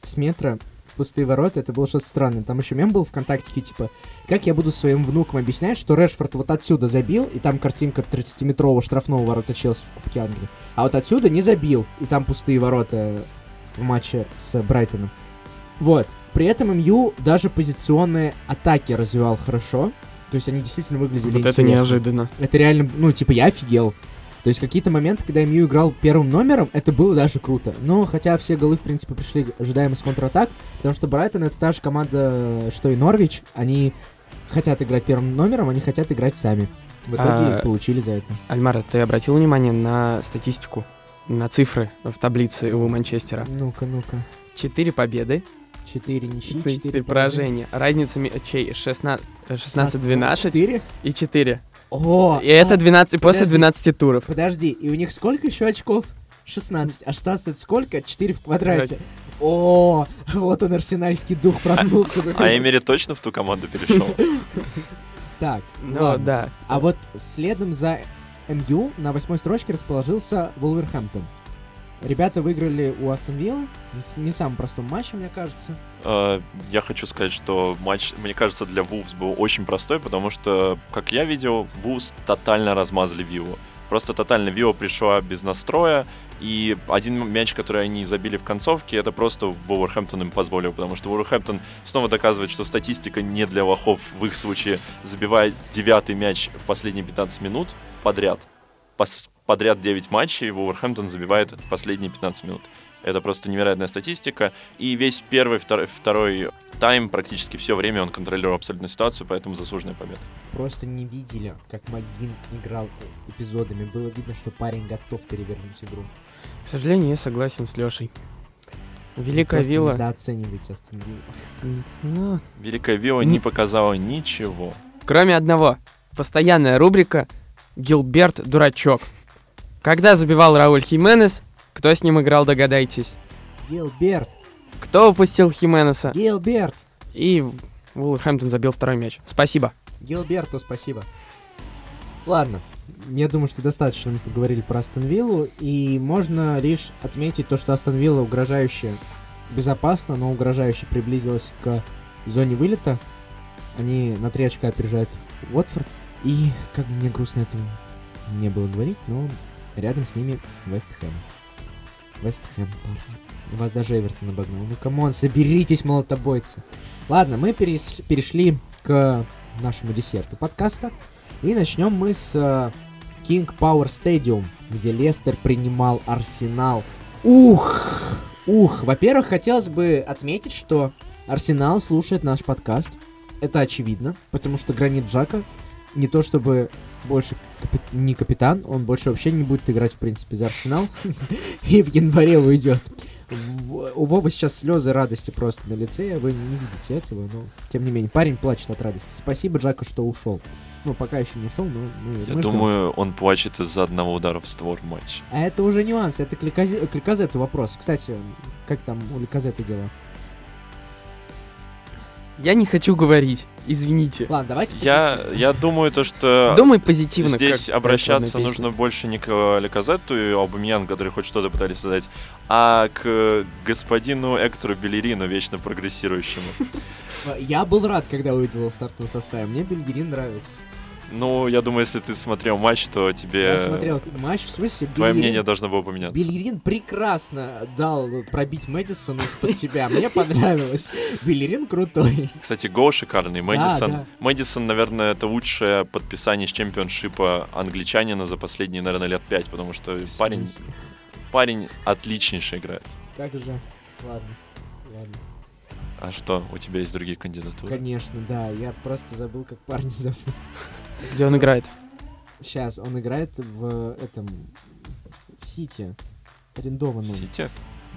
Speaker 2: с- метра пустые ворота, это было что-то странное. Там еще мем был ВКонтакте, типа, как я буду своим внукам объяснять, что Решфорд вот отсюда забил, и там картинка 30-метрового штрафного ворота Челси в Кубке Англии. А вот отсюда не забил, и там пустые ворота в матче с Брайтоном. Вот. При этом МЮ даже позиционные атаки развивал хорошо. То есть они действительно выглядели
Speaker 4: Вот это
Speaker 2: интересно.
Speaker 4: неожиданно.
Speaker 2: Это реально, ну, типа, я офигел. То есть какие-то моменты, когда МЮ играл первым номером, это было даже круто. Но хотя все голы, в принципе, пришли ожидаемо с контратак, потому что Брайтон это та же команда, что и Норвич. Они хотят играть первым номером, они хотят играть сами. В итоге
Speaker 4: А,
Speaker 2: получили за это.
Speaker 4: Альмара, ты обратил внимание на статистику, на цифры в таблице у Манчестера?
Speaker 2: Ну-ка, ну-ка.
Speaker 4: Четыре победы,
Speaker 2: Четыре ничьи,
Speaker 4: четыре
Speaker 2: четыре
Speaker 4: поражения. Разница мячей 16 16-12
Speaker 2: Четыре?
Speaker 4: и 4.
Speaker 2: О!
Speaker 4: И это
Speaker 2: а,
Speaker 4: 12 после
Speaker 2: подожди.
Speaker 4: 12 туров.
Speaker 2: Подожди, и у них сколько еще очков? 16. А 16 это сколько? 4 в квадрате. О, вот он, арсенальский дух проснулся.
Speaker 3: А Эмери точно в ту команду перешел?
Speaker 2: Так,
Speaker 4: Ну, да.
Speaker 2: А вот следом за МЮ на восьмой строчке расположился Вулверхэмптон. Ребята выиграли у Астон Виллы. Не самым простом матче, мне кажется.
Speaker 3: Э, Я хочу сказать, что матч, мне кажется, для Вулфс был очень простой, потому что, как я видел, Вулфс тотально размазали Виллу. Просто тотально Вилла пришла без настроя, и один мяч, который они забили в концовке, это просто Вулверхэмптон им позволил, потому что Вулверхэмптон снова доказывает, что статистика не для лохов в их случае, забивает девятый мяч в последние 15 минут подряд. Подряд 9 матчей Вулверхэмптон забивает в последние 15 минут. Это просто невероятная статистика. И весь первый, второй, второй тайм, практически все время он контролировал абсолютно ситуацию, поэтому заслуженная победа.
Speaker 2: Просто не видели, как Магин играл эпизодами. Было видно, что парень готов перевернуть игру.
Speaker 4: К сожалению, я согласен с Лешей. Великая
Speaker 2: Просто
Speaker 4: вилла.
Speaker 2: Недооцениваете Астон Виллу.
Speaker 4: М, Ну,
Speaker 3: Великая Вилла
Speaker 4: Не-
Speaker 3: не показала ничего.
Speaker 4: кроме одного. Постоянная рубрика Гилберт Дурачок. Когда забивал Рауль Хименес, кто с ним играл, догадайтесь.
Speaker 2: Гилберт!
Speaker 4: Кто упустил Хименеса?
Speaker 2: Гилберт!
Speaker 4: И Вулверхэмптон забил второй мяч. Спасибо.
Speaker 2: Гилберту спасибо. Ладно, я думаю, что достаточно мы поговорили про Астон Виллу, и можно лишь отметить то, что Астон Вилла угрожающе безопасно, но угрожающе приблизилась к зоне вылета. Они на три очка опережают Уотфорд, и как бы мне грустно это не было говорить, но рядом с ними Вест Хэм. Вест Хэм, парни. Вас даже Эвертон обогнал. Ну, come on, соберитесь, молотобойцы. Ладно, мы перес- перешли к нашему десерту подкаста. И начнем мы с э, King Power Stadium, где Лестер принимал Арсенал. Ух! Ух! Во-первых, хотелось бы отметить, что Арсенал слушает наш подкаст. Это очевидно, потому что Гранит Джака не то чтобы больше капи- не капитан, он больше вообще не будет играть, в принципе, за Арсенал. И в январе уйдет. У Вовы сейчас слезы радости просто на лице, вы не видите этого, но тем не менее, парень плачет от радости. Спасибо Джаку, что ушел. Ну, пока еще не ушел, но мы,
Speaker 3: Я
Speaker 2: мы ждем.
Speaker 3: думаю, он плачет из-за одного удара в створ в матче.
Speaker 2: А это уже нюанс, это к Ликазе- Ликазету вопрос. Кстати, как там у Ликазета дела?
Speaker 4: Я не хочу говорить. Извините.
Speaker 2: Ладно, давайте
Speaker 3: Я,
Speaker 2: позитивно.
Speaker 3: я думаю, то, что
Speaker 4: Думай позитивно.
Speaker 3: здесь
Speaker 4: как
Speaker 3: обращаться нужно больше не к Леказетту и Аубамьян, которые хоть что-то пытались создать, а к господину Эктору Белерину, вечно прогрессирующему.
Speaker 2: Я был рад, когда увидел его в стартовом составе. Мне Бельгерин нравится.
Speaker 3: Ну, я думаю, если ты смотрел матч, то тебе
Speaker 2: Я смотрел матч, в смысле,
Speaker 3: твое
Speaker 2: Бельгерин-
Speaker 3: мнение должно было поменяться.
Speaker 2: Белерин прекрасно дал пробить Мэдисона из-под себя. Мне понравилось. Белерин крутой.
Speaker 3: Кстати, гол шикарный. Мэдисон,
Speaker 2: да.
Speaker 3: Мэдисон, наверное, это лучшее подписание с чемпионшипа англичанина за последние, наверное, лет пять, потому что парень, парень отличнейше играет.
Speaker 2: Как же. Ладно. Ладно.
Speaker 3: А что, у тебя есть другие кандидатуры?
Speaker 2: Конечно, да. Я просто забыл, как парни зовут.
Speaker 4: Где он играет?
Speaker 2: Сейчас, он играет в этом... В Сити. Арендованном.
Speaker 3: Сити?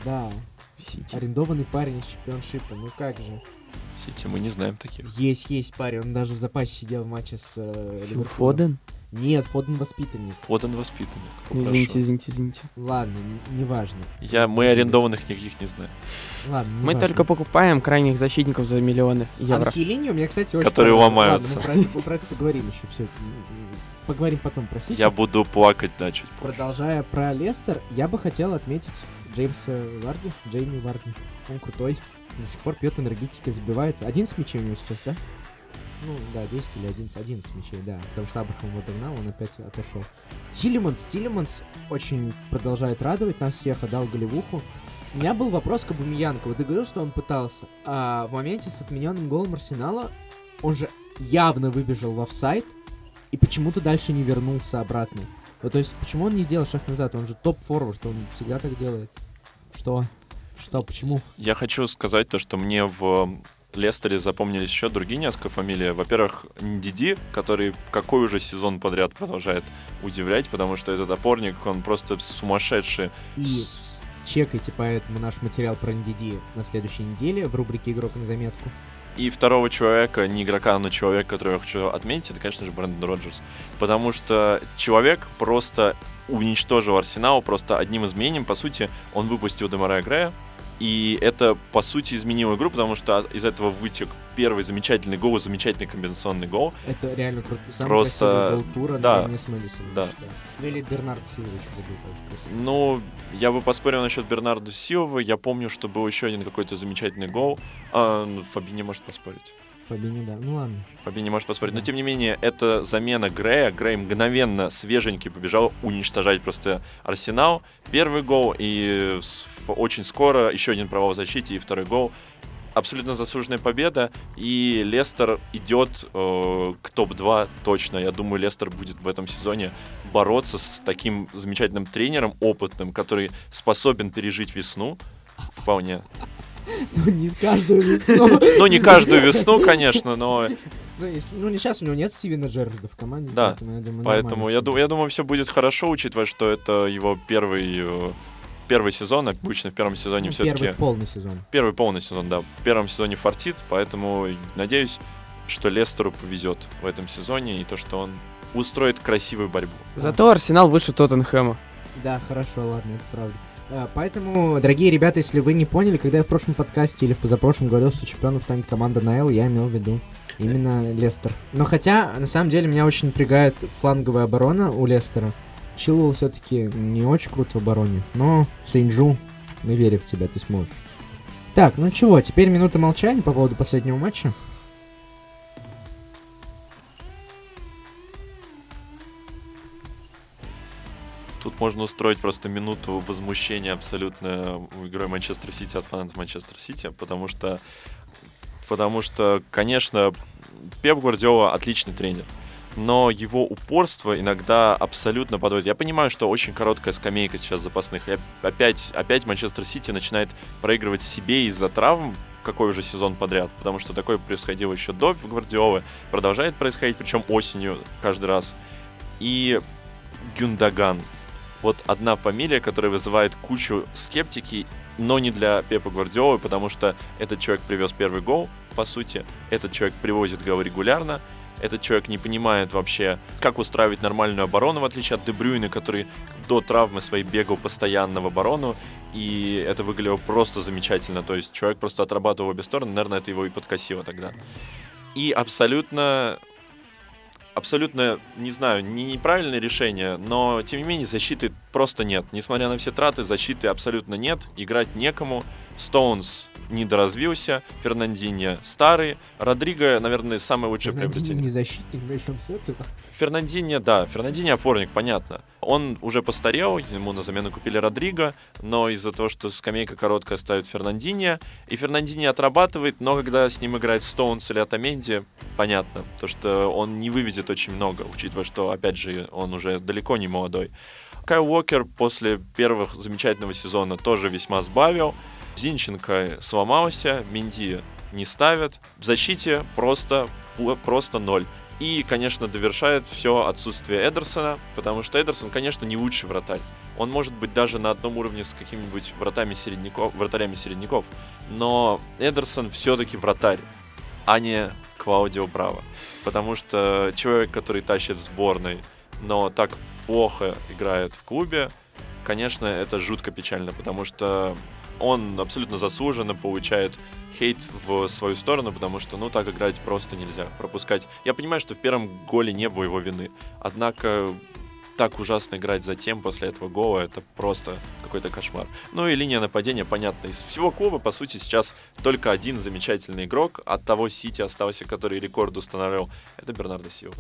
Speaker 2: Да.
Speaker 4: Сити.
Speaker 2: Арендованный парень из чемпионшипа. Ну как же.
Speaker 3: Сити, мы не знаем таких.
Speaker 2: Есть, есть парень. Он даже в запасе сидел в матче с э,
Speaker 4: Фил
Speaker 2: Ливерпулем.
Speaker 4: Фоден?
Speaker 2: Нет, Фоден воспитанник.
Speaker 3: Фоден воспитанник.
Speaker 4: Ну,
Speaker 3: Хорошо.
Speaker 4: Извините, извините, извините.
Speaker 2: Ладно, неважно.
Speaker 3: Я, мы арендованных никаких не знаем.
Speaker 2: Ладно,
Speaker 4: Мы
Speaker 2: неважно.
Speaker 4: только покупаем крайних защитников за миллионы евро.
Speaker 2: Анхелиньо мне, кстати, очень
Speaker 3: Которые
Speaker 2: понравилось.
Speaker 3: ломаются.
Speaker 2: Ладно, мы про, это, про это поговорим еще. Все. Поговорим потом про Сити.
Speaker 3: Я буду плакать, да, чуть позже.
Speaker 2: Продолжая про Лестер, я бы хотел отметить Джеймса Варди, Джейми Варди. Он крутой. До сих пор пьет энергетики, забивается. 11 мячей у него сейчас, да? Ну, да, 10 или 11, 11 мячей, да. Потому что Абрахам его догнал, он опять отошел. Тилеманс, Тилеманс очень продолжает радовать нас всех, отдал голевуху. У меня был вопрос к Абумиянку. Вот ты говорил, что он пытался. А в моменте с отмененным голом Арсенала он же явно выбежал в офсайд и почему-то дальше не вернулся обратно. Ну, то есть, почему он не сделал шаг назад? Он же топ-форвард, он всегда так делает. Что? Что, почему?
Speaker 3: Я хочу сказать то, что мне в Лестере запомнились еще другие несколько фамилий. Во-первых, Ндиди, который какой уже сезон подряд продолжает удивлять, потому что этот опорник, он просто сумасшедший.
Speaker 2: И чекайте поэтому наш материал про NDD на следующей неделе в рубрике «Игрок на заметку».
Speaker 3: И второго человека, не игрока, но человека, которого я хочу отметить, это, конечно же, Брэндон Роджерс. Потому что человек просто уничтожил Арсенал просто одним изменением. По сути, он выпустил Демара Грея, и это, по сути, изменило игру, потому что из этого вытек первый замечательный гол, замечательный комбинационный гол.
Speaker 2: Это реально круто. Самый
Speaker 3: Просто-
Speaker 2: гол тура
Speaker 3: да,
Speaker 2: наравне с Мэдисоном.
Speaker 3: да.
Speaker 2: Ну или Бернард тоже красиво.
Speaker 3: Ну, я бы поспорил насчет Бернарда Силовы. Я помню, что был еще один какой-то замечательный гол. А, ну, Фаби не может поспорить.
Speaker 2: Фабинho, да. Ну ладно.
Speaker 3: Фаби не может поспорить. Но
Speaker 2: Да.
Speaker 3: тем не менее, это замена Грея. Грей мгновенно свеженький побежал уничтожать просто Арсенал. Первый гол и с- очень скоро еще один провал в защите и второй гол. Абсолютно заслуженная победа. И Лестер идет э, к топ-2 точно. Я думаю, Лестер будет в этом сезоне бороться с таким замечательным тренером, опытным, который способен пережить весну. Вполне.
Speaker 2: Ну не каждую весну.
Speaker 3: Ну, не каждую весну, конечно, но
Speaker 2: Ну, если- ну, не сейчас у него нет Стивена Джерарда в команде,
Speaker 3: Да,
Speaker 2: поэтому я думаю,
Speaker 3: Поэтому я, ду- я думаю, все будет хорошо, учитывая, что это его первый, э, первый сезон. Обычно в первом сезоне
Speaker 2: Ну,
Speaker 3: все-таки
Speaker 2: Первый полный сезон.
Speaker 3: первый полный сезон, да. В первом сезоне фартит, поэтому надеюсь, что Лестеру повезет в этом сезоне и то, что он устроит красивую борьбу.
Speaker 4: Зато Арсенал выше Тоттенхэма.
Speaker 2: Да, хорошо, ладно, это правда. А, Поэтому, дорогие ребята, если вы не поняли, когда я в прошлом подкасте или в позапрошлом говорил, что чемпионом станет команда НЛ, я имел в виду именно Лестер. Но хотя, на самом деле, меня очень напрягает фланговая оборона у Лестера. Чилуэлл все-таки не очень крут в обороне, но Сейнджу, мы верим в тебя, ты сможешь. Так, ну чего, теперь минута молчания по поводу последнего матча.
Speaker 3: Тут можно устроить просто минуту возмущения абсолютно игрой Манчестер Сити от фанатов Манчестер Сити, потому что, потому что, конечно, Пеп Гвардиола отличный тренер, но его упорство иногда абсолютно подводит. Я понимаю, что очень короткая скамейка сейчас запасных, и опять, опять Манчестер Сити начинает проигрывать себе из-за травм, какой уже сезон подряд, потому что такое происходило еще до Гвардиолы, продолжает происходить, причем осенью каждый раз. И Гюндаган. Вот одна фамилия, которая вызывает кучу скептики, но не для Пепа Гвардиолы, потому что этот человек привез первый гол, по сути. Этот человек привозит гол регулярно. Этот человек не понимает вообще, как устраивать нормальную оборону, в отличие от Дебрюйна, который до травмы своей бегал постоянно в оборону. И это выглядело просто замечательно. То есть человек просто отрабатывал обе стороны. Наверное, это его и подкосило тогда. И абсолютно абсолютно, не знаю, не неправильное решение, но тем не менее защиты просто нет. Несмотря на все траты, защиты абсолютно нет, играть некому. Стоунс недоразвился, Фернандиньо старый, Родриго, наверное, самое лучшее
Speaker 2: Фернандини
Speaker 3: приобретение.
Speaker 2: не защитник, начнем с этого.
Speaker 3: Фернандиньо, да, Фернандиньо опорник, понятно. Он уже постарел, ему на замену купили Родриго, но из-за того, что скамейка короткая, ставит Фернандиньо, и Фернандиньо отрабатывает, но когда с ним играет Стоунс или Атаменди, понятно, то что он не вывезет очень много, учитывая, что, опять же, он уже далеко не молодой. Кайл Уокер после первых замечательного сезона тоже весьма сбавил. Зинченко сломался, Минди не ставят. В защите просто, просто ноль. И, конечно, довершает все отсутствие Эдерсона, потому что Эдерсон, конечно, не лучший вратарь. Он может быть даже на одном уровне с какими-нибудь вратами середняков, вратарями середняков, но Эдерсон все-таки вратарь, а не Клаудио Браво. Потому что человек, который тащит в сборной, но так плохо играет в клубе, конечно, это жутко печально, потому что он абсолютно заслуженно получает хейт в свою сторону, потому что, ну, так играть просто нельзя. Пропускать. Я понимаю, что в первом голе не было его вины. Однако так ужасно играть затем после этого гола, это просто какой-то кошмар. Ну и линия нападения, понятно. Из всего клуба, по сути, сейчас только один замечательный игрок от того Сити остался, который рекорд установил. Это Бернардо Силва.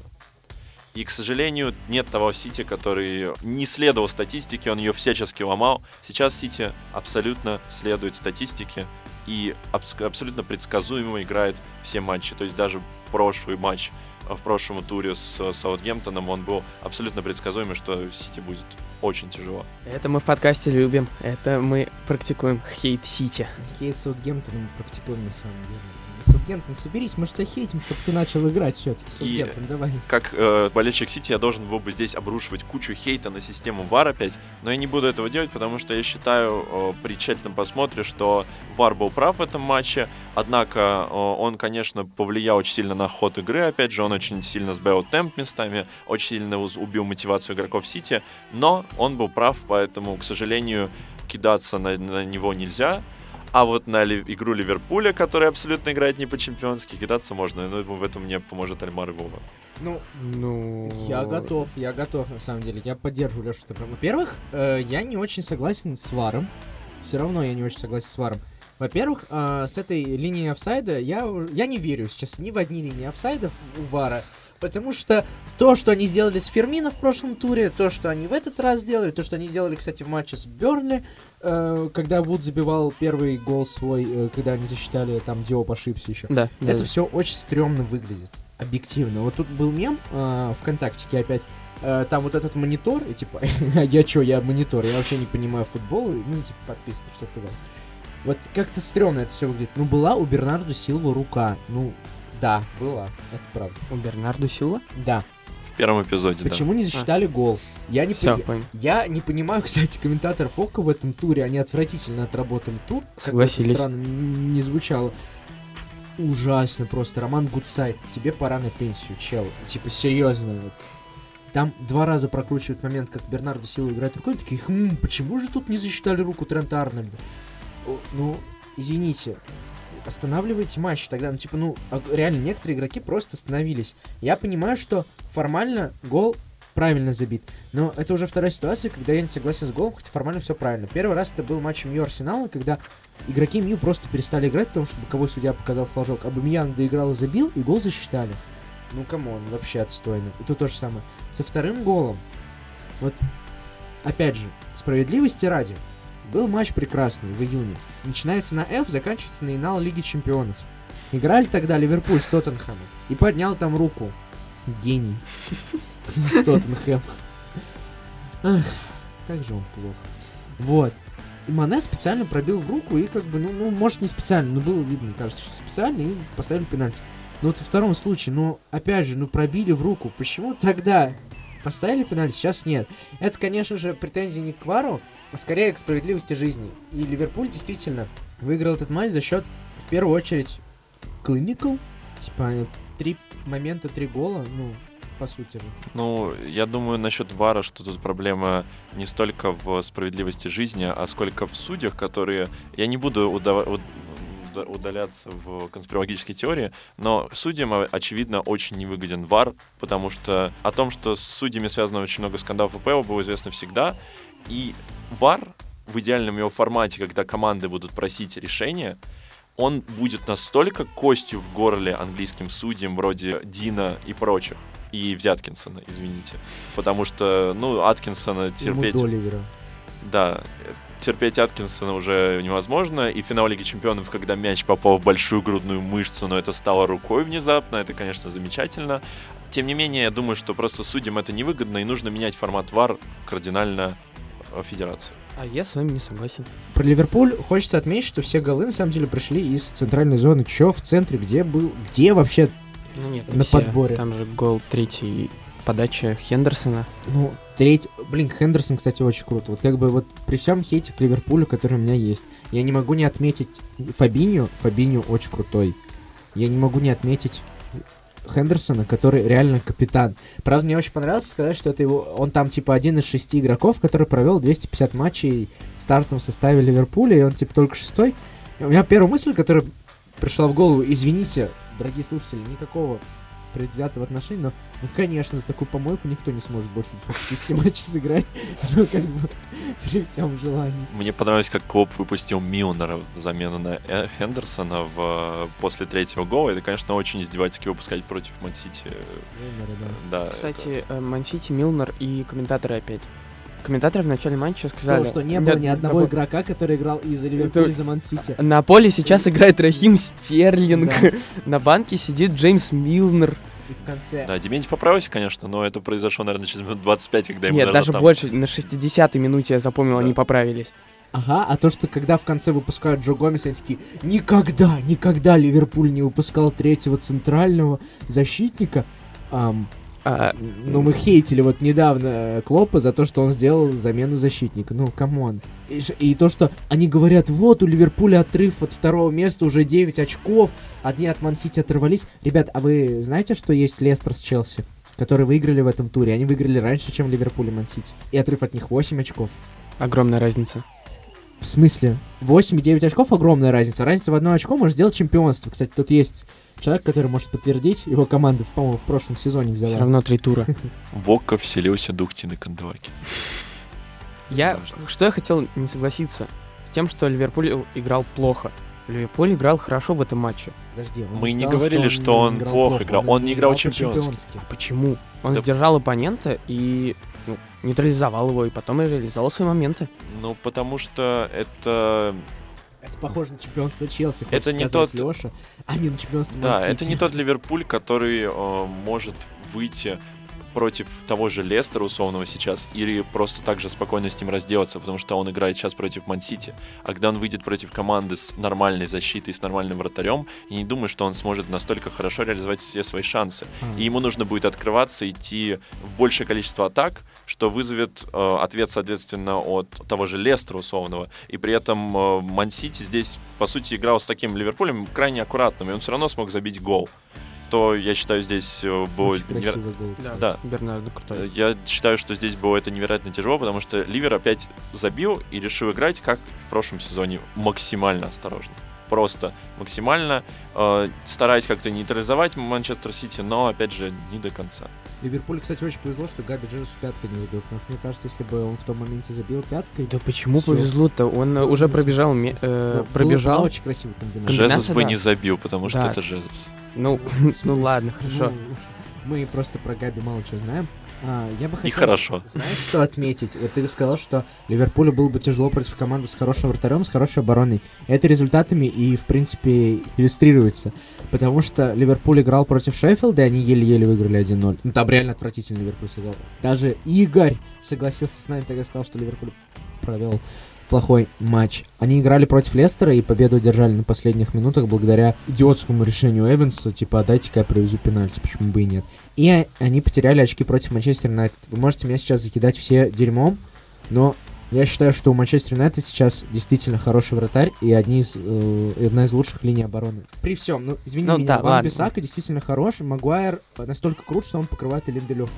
Speaker 3: И, к сожалению, нет того Сити, который не следовал статистике, он ее всячески ломал. Сейчас Сити абсолютно следует статистике и абс- абсолютно предсказуемо играет все матчи. То есть даже прошлый матч э, в прошлом туре с э, Саутгемптоном, он был абсолютно предсказуемый, что Сити будет очень тяжело.
Speaker 4: Это мы в подкасте любим. Это мы практикуем хейт Сити.
Speaker 2: Хейт Саутгемптона мы практикуем на самом деле. Саутгемптон, соберись, мы же тебя хейтим, чтобы ты начал играть все-таки. Саутгемптон, давай.
Speaker 3: Как э, болельщик Сити я должен был бы здесь обрушивать кучу хейта на систему VAR опять, но я не буду этого делать, потому что я считаю э, при тщательном просмотре, что VAR был прав в этом матче, Однако о, он, конечно, повлиял очень сильно на ход игры. Опять же, он очень сильно сбавил темп местами, очень сильно убил мотивацию игроков Сити. Но он был прав, поэтому, к сожалению, кидаться на, на него нельзя. А вот на ли- игру Ливерпуля, которая абсолютно играет не по-чемпионски, кидаться можно. Но в этом мне поможет Альмар и Вова.
Speaker 2: Ну,
Speaker 4: Ну...
Speaker 2: я готов, я готов, на самом деле. Я поддерживаю Лешу Степанова. Во-первых, э, я не очень согласен с Варом. Все равно я не очень согласен с Варом. Во-первых, э, с этой линией офсайда я, я не верю сейчас ни в одни линии офсайдов у Вара. Потому что то, что они сделали с Фермино в прошлом туре, то, что они в этот раз сделали, то, что они сделали, кстати, в матче с Бернли, э, когда Вуд забивал первый гол свой, э, когда они засчитали, там Диоп ошибся еще.
Speaker 4: Да,
Speaker 2: Это
Speaker 4: да.
Speaker 2: все очень стрёмно выглядит. Объективно. Вот тут был мем э, ВКонтактике опять. Э, там вот этот монитор, и типа, «А я чё, я монитор, я вообще не понимаю футбол, ну, типа, подписано, что-то такое. Вот как-то стрёмно это все выглядит. Ну, была у Бернарду Силва рука. Ну, да, была. Это правда.
Speaker 4: У Бернарду Силва?
Speaker 2: Да.
Speaker 3: В первом эпизоде, да.
Speaker 2: Почему не засчитали гол? Я не,
Speaker 4: Все, понял.
Speaker 2: я не понимаю, кстати, комментаторов Фока в этом туре. Они отвратительно отработали тур. Как бы это
Speaker 4: Согласились.
Speaker 2: странно не звучало. Ужасно просто. Роман Гудсайт, тебе пора на пенсию, чел. Типа, серьезно. Вот. Там два раза прокручивают момент, как Бернарду Силва играет рукой, такие, хм, почему же тут не засчитали руку Трента Арнольда? Ну, извините, останавливайте матч тогда. Ну, типа, ну, а- реально, некоторые игроки просто остановились. Я понимаю, что формально гол правильно забит. Но это уже вторая ситуация, когда я не согласен с голом, хотя формально все правильно. Первый раз это был матч Мью Арсенала, когда игроки Мью просто перестали играть, потому что боковой судья показал флажок. Абамиян доиграл и забил, и гол засчитали. Ну, come on, вообще отстойно. И тут то же самое. Со вторым голом, вот, опять же, справедливости ради, был матч прекрасный в июне. Начинается на Ф, заканчивается на Инал Лиги Чемпионов. Играли тогда Ливерпуль с Тоттенхэмом. И поднял там руку. Гений. С Тоттенхэм. Ах, как же он плохо. Вот. И Мане специально пробил в руку, и как бы, ну, ну, может, не специально, но было видно, кажется, что специально, и поставили пенальти. Но вот во втором случае, ну, опять же, ну, пробили в руку. Почему тогда поставили пенальти, сейчас нет? Это, конечно же, претензии не к Вару, скорее к справедливости жизни. И Ливерпуль действительно выиграл этот матч за счет, в первую очередь, Clinical. Типа, три момента, три гола, ну, по сути же.
Speaker 3: Ну, я думаю, насчет Вара, что тут проблема не столько в справедливости жизни, а сколько в судьях, которые... Я не буду уда- уд- уда- удаляться в конспирологические теории, но судьям, о- очевидно, очень невыгоден ВАР, потому что о том, что с судьями связано очень много скандалов УПЛ, было известно всегда. И ВАР в идеальном его формате, когда команды будут просить решения, он будет настолько костью в горле английским судьям вроде Дина и прочих, и Взяткинсона, извините. Потому что, ну, Аткинсона терпеть...
Speaker 2: Ему Доливера.
Speaker 3: Да, терпеть Аткинсона уже невозможно. И финал Лиги Чемпионов, когда мяч попал в большую грудную мышцу, но это стало рукой внезапно, это, конечно, замечательно. Тем не менее, я думаю, что просто судьям это невыгодно, и нужно менять формат ВАР кардинально федерации.
Speaker 4: А я с вами не согласен.
Speaker 2: Про Ливерпуль хочется отметить, что все голы на самом деле пришли из центральной зоны. Чё в центре, где был, где вообще,
Speaker 4: Ну нет,
Speaker 2: На
Speaker 4: все.
Speaker 2: подборе.
Speaker 4: Там же гол третий, подача Хендерсона.
Speaker 2: ну, треть... Блин, Хендерсон, кстати, очень круто. Вот как бы вот при всем хейте к Ливерпулю, который у меня есть, я не могу не отметить Фабиню. Фабиню очень крутой. Я не могу не отметить Хендерсона, который реально капитан. Правда, мне очень понравилось сказать, что это его, он там типа один из шести игроков, который провел 250 матчей в стартовом составе Ливерпуля, и он типа только шестой. И у меня первая мысль, которая пришла в голову, извините, дорогие слушатели, никакого предвзятого отношения, но, ну, конечно, за такую помойку никто не сможет больше 250 матчей сыграть, ну, как бы, при всем желании.
Speaker 3: Мне понравилось, как Клоп выпустил Милнера в замену на Э- Хендерсона в, после третьего гола. Это, конечно, очень издевательски выпускать против Мансити. Да,
Speaker 4: Кстати, э, Мансити, Милнер и комментаторы опять. Комментаторы в начале матча сказали...
Speaker 2: Что, что не было ни одного
Speaker 4: на-
Speaker 2: игрока, который играл из Ливерпуля,
Speaker 4: Это-
Speaker 2: за Ман-Сити.
Speaker 4: На поле сейчас играет Рахим Стерлинг.
Speaker 2: Да.
Speaker 4: На банке сидит Джеймс Милнер.
Speaker 2: И в конце...
Speaker 3: Да, Дементьев поправился, конечно, но это произошло, наверное, через минут 25, когда ему
Speaker 4: Нет, даже
Speaker 3: там-
Speaker 4: больше. На 60-й минуте я запомнил,
Speaker 3: Да.
Speaker 4: они поправились.
Speaker 2: Ага, а то, что когда в конце выпускают Джо Гомеса, они такие, никогда, никогда Ливерпуль не выпускал третьего центрального защитника. Ам,
Speaker 4: А,
Speaker 2: Ну, мы хейтили вот недавно э, Клопа за то, что он сделал замену защитника. Ну, come on. И, и то, что они говорят, вот у Ливерпуля отрыв от второго места уже 9 очков, одни от Мансити оторвались. Ребят, а вы знаете, что есть Лестер с Челси? Которые выиграли в этом туре. Они выиграли раньше, чем Ливерпуль и Мансити. И отрыв от них 8 очков.
Speaker 4: огромная разница.
Speaker 2: В смысле? 8 и 9 очков огромная разница. Разница в одно очко может сделать чемпионство. Кстати, тут есть человек, который может подтвердить. Его команда, по-моему, в прошлом сезоне взяла.
Speaker 4: Все равно три тура.
Speaker 3: Вокко вселился дух Тины Кандаваки.
Speaker 4: Я, что я хотел не согласиться с тем, что Ливерпуль играл плохо. Ливерпуль играл хорошо в этом матче.
Speaker 2: Подожди, он
Speaker 3: Мы не говорили, что он
Speaker 2: играл
Speaker 3: плохо играл. Он не играл
Speaker 2: по-чемпионски.
Speaker 3: чемпионски.
Speaker 4: Почему? Он
Speaker 3: Да-
Speaker 4: сдержал оппонента и ну, нейтрализовал его, и потом реализовал свои моменты.
Speaker 3: Ну, потому что это...
Speaker 2: Это похоже на чемпионство Челси.
Speaker 3: Это не
Speaker 2: сказать
Speaker 3: тот-
Speaker 2: Лёша, а не на чемпионство
Speaker 3: Да,
Speaker 2: Ман-Сити.
Speaker 3: это не тот Ливерпуль, который э, может выйти против того же Лестера условного сейчас или просто так же спокойно с ним разделаться, потому что он играет сейчас против Ман-Сити. А когда он выйдет против команды с нормальной защитой, с нормальным вратарем, я не думаю, что он сможет настолько хорошо реализовать все свои шансы.
Speaker 2: А.
Speaker 3: И ему нужно будет открываться, идти в большее количество атак, что вызовет э, ответ, соответственно, от того же Лестера условного. И при этом э, Ман-Сити здесь, по сути, играл с таким Ливерпулем крайне аккуратным, и он все равно смог забить гол. То, я считаю, здесь э, было...
Speaker 2: Очень
Speaker 3: невер-
Speaker 2: красивый гол, кстати.
Speaker 3: Да.
Speaker 4: Бернардо крутой.
Speaker 3: Э, Я считаю, что здесь было это невероятно тяжело, потому что Ливер опять забил и решил играть, как в прошлом сезоне, максимально осторожно. Просто максимально, э, стараясь как-то нейтрализовать Манчестер Сити, но, опять же, не до конца.
Speaker 2: Ливерпулю, кстати, очень повезло, что Габи Джезус пяткой не выбил, потому что, мне кажется, если бы он в том моменте забил пяткой...
Speaker 4: Да почему повезло-то? Он э, уже
Speaker 2: Ну,
Speaker 4: пробежал, э,
Speaker 2: Да,
Speaker 4: пробежал.
Speaker 2: очень красивая комбинация.
Speaker 4: Комбинация,
Speaker 3: Жезус бы
Speaker 4: да.
Speaker 3: не забил, потому что
Speaker 4: Да.
Speaker 3: это Жезус.
Speaker 4: Ну, ну ладно, хорошо.
Speaker 2: Ну, мы просто про Габи мало чего знаем. А, я бы хотел...
Speaker 3: хорошо.
Speaker 2: Знаешь, что отметить? Вот ты сказал, что Ливерпулю было бы тяжело против команды с хорошим вратарем, с хорошей обороной. Это результатами и, в принципе, иллюстрируется. Потому что Ливерпуль играл против Шеффилда, и они еле-еле выиграли 1-0. Ну, там реально отвратительно Ливерпуль сыграл. Даже Игорь согласился с нами, тогда сказал, что Ливерпуль провел плохой матч. Они играли против Лестера и победу одержали на последних минутах благодаря идиотскому решению Эванса, типа, «А дайте-ка я провезу пенальти, почему бы и нет. И а- они потеряли очки против Манчестер Юнайтед. Вы можете меня сейчас закидать все дерьмом, но я считаю, что у Манчестер Юнайтед сейчас действительно хороший вратарь и одни из, э, одна из лучших линий обороны. При всем, ну, извини
Speaker 4: Ну
Speaker 2: меня,
Speaker 4: да,
Speaker 2: Ван
Speaker 4: ладно.
Speaker 2: Бисака действительно хороший, Магуайр настолько крут, что он покрывает и Линделёфа.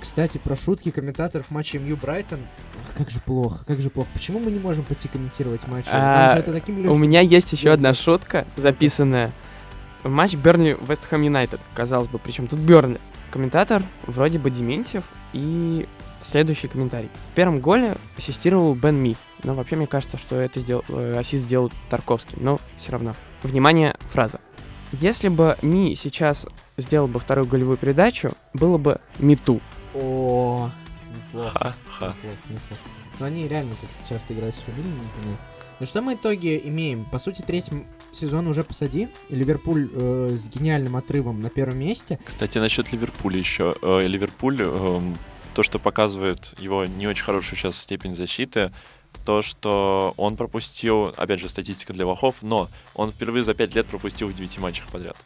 Speaker 2: Кстати, про шутки комментаторов матча МЮ Брайтон. Как же плохо, как же плохо. Почему мы не можем пойти комментировать матч?
Speaker 4: А, У меня есть еще одна шутка, записанная. Матч Бернли Вест Хэм Юнайтед, казалось бы, причем тут Бернли. Комментатор вроде бы Дементьев и следующий комментарий. В первом голе ассистировал Бен Ми, но вообще мне кажется, что это сделал, э, ассист сделал Тарковский, но все равно. Внимание, фраза. Если бы Ми сейчас сделал бы вторую голевую передачу, было бы Миту.
Speaker 2: О, неплохо.
Speaker 3: Ха-ха.
Speaker 2: Но они реально как часто играют с фамилиями. например. Ну что мы в итоге имеем? По сути, третий сезон уже посади. И Ливерпуль э, с гениальным отрывом на первом месте.
Speaker 3: Кстати, насчет Ливерпуля еще. Э, Ливерпуль, эм, то, что показывает его не очень хорошую сейчас степень защиты, то, что он пропустил, опять же, статистика для лохов, но он впервые за 5 лет пропустил в 9 матчах подряд.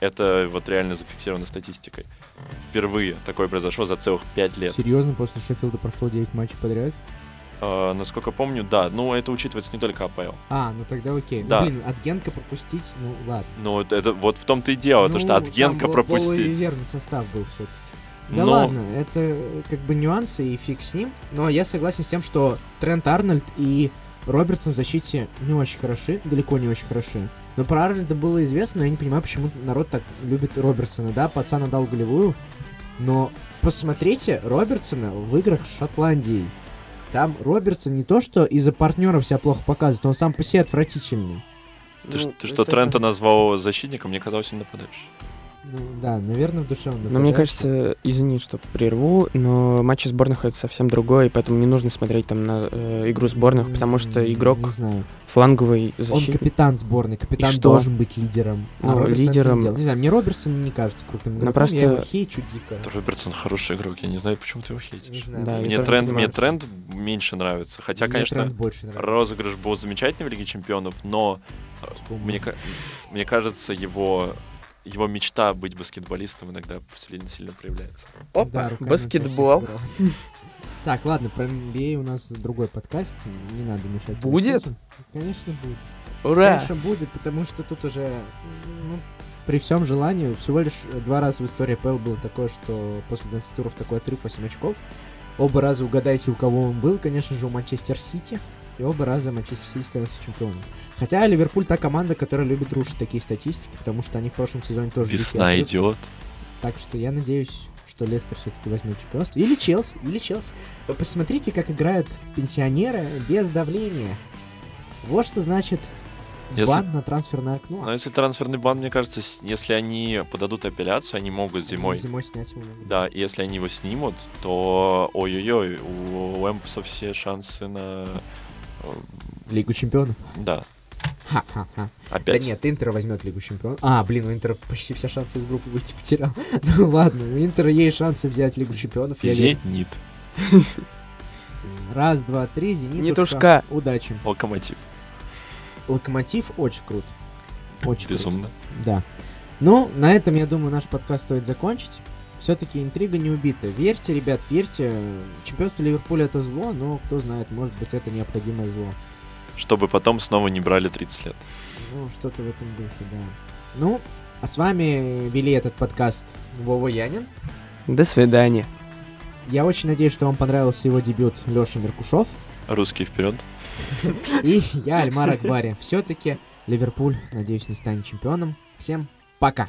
Speaker 3: Это вот реально зафиксировано статистикой. Впервые такое произошло за целых 5 лет.
Speaker 2: Серьезно, после Шеффилда прошло 9 матчей подряд.
Speaker 3: Э, насколько помню, да. Ну, это учитывается не только АПЛ.
Speaker 2: А, ну тогда окей.
Speaker 3: Да.
Speaker 2: Ну, блин, от Генка пропустить, ну ладно.
Speaker 3: Ну, вот это вот в том-то и дело, то,
Speaker 2: Ну,
Speaker 3: что от Генка
Speaker 2: был-
Speaker 3: пропустить.
Speaker 2: полуверный состав был все-таки. Да
Speaker 3: Но-
Speaker 2: ладно, это э, как бы нюансы и фиг с ним. Но я согласен с тем, что Трент Арнольд и Робертсон в защите не очень хороши, далеко не очень хороши. Но про Арнольда было известно, но я не понимаю, почему народ так любит Робертсона. Да, пацан отдал голевую, но посмотрите Робертсона в играх с Шотландией. Там Робертсон не то, что из-за партнеров себя плохо показывает, он сам по себе отвратительный.
Speaker 3: Ты,
Speaker 4: Ну,
Speaker 3: ты что,
Speaker 4: это
Speaker 3: Трента назвал защитником? Мне казалось, он нападающий.
Speaker 2: Ну, да, наверное, в душе он
Speaker 4: Но мне кажется, извини, что прерву, но матчи сборных это совсем другое, и поэтому не нужно смотреть там на э, игру сборных, потому что игрок
Speaker 2: Не знаю.
Speaker 4: фланговый
Speaker 2: Он
Speaker 4: защитник.
Speaker 2: капитан сборной, капитан
Speaker 4: И что?
Speaker 2: должен быть лидером. А
Speaker 4: Ну,
Speaker 2: не
Speaker 4: лидером-
Speaker 2: делает. Не знаю, мне Роберсон не кажется крутым игроком,
Speaker 4: просто-
Speaker 2: я его хейчу дико.
Speaker 3: Робертсон хороший игрок, я не знаю, почему ты его
Speaker 2: Не
Speaker 3: хейтишь.
Speaker 2: знаю,
Speaker 4: Да,
Speaker 3: Мне тренд,
Speaker 4: не
Speaker 3: мне тренд меньше нравится. Хотя,
Speaker 2: мне
Speaker 3: конечно,
Speaker 2: больше нравится.
Speaker 3: розыгрыш был замечательный в Лиге Чемпионов, но э,
Speaker 2: Вспомнил.
Speaker 3: мне, мне кажется, его его мечта быть баскетболистом иногда сильно, сильно проявляется.
Speaker 4: Опа,
Speaker 2: Да,
Speaker 4: баскетбол.
Speaker 2: Так, ладно, про NBA у нас другой подкаст, не надо мешать.
Speaker 4: Будет?
Speaker 2: Конечно, будет.
Speaker 4: Ура!
Speaker 2: Конечно, будет, потому что тут уже, ну, при всем желании, всего лишь два раза в истории ПЛ было такое, что после 12 туров такой отрыв 8 очков. Оба раза угадайте, у кого он был, конечно же, у Манчестер Сити. И оба раза Манчестер Сити становился чемпионом. Хотя Ливерпуль та команда, которая любит рушить такие статистики, потому что они в прошлом сезоне тоже...
Speaker 3: Весна идет.
Speaker 2: Так что я надеюсь, что Лестер все-таки возьмет чемпионство. Или Челси, или Челси. Вы посмотрите, как играют пенсионеры без давления. Вот что значит
Speaker 3: Если-
Speaker 2: бан на трансферное окно.
Speaker 3: Но если трансферный бан, мне кажется, с- если они подадут апелляцию, они могут зимой.
Speaker 2: Зимой снять его.
Speaker 3: Да, и если они его снимут, то ой-ой-ой, у Эмпуса все шансы на...
Speaker 2: Лигу чемпионов.
Speaker 3: Да,
Speaker 2: Ха-ха-ха. Да
Speaker 3: опять.
Speaker 2: нет, Интер возьмет Лигу чемпионов. А, блин, у Интера почти все шансы из группы выйти потерял. ну ладно, у Интера есть шансы взять Лигу чемпионов. я.
Speaker 3: Зенит,
Speaker 2: Раз, два, три, Зенитушка.
Speaker 4: Нитушка.
Speaker 2: Удачи.
Speaker 3: Локомотив.
Speaker 2: Локомотив очень крут. Очень крут.
Speaker 3: Безумно.
Speaker 2: Да. Ну, на этом, я думаю, наш подкаст стоит закончить. Все-таки интрига не убита. Верьте, ребят, верьте. Чемпионство Ливерпуля это зло, но кто знает, может быть, это необходимое зло.
Speaker 3: Чтобы потом снова не брали 30 лет.
Speaker 2: Ну, что-то в этом духе, да. Ну, а с вами вели этот подкаст Вова Янин.
Speaker 4: До свидания.
Speaker 2: Я очень надеюсь, что вам понравился его дебют Леша Меркушев.
Speaker 3: Русский вперед.
Speaker 2: И я, Альмар Акбари. Все-таки Ливерпуль, надеюсь, не станет чемпионом. Всем пока.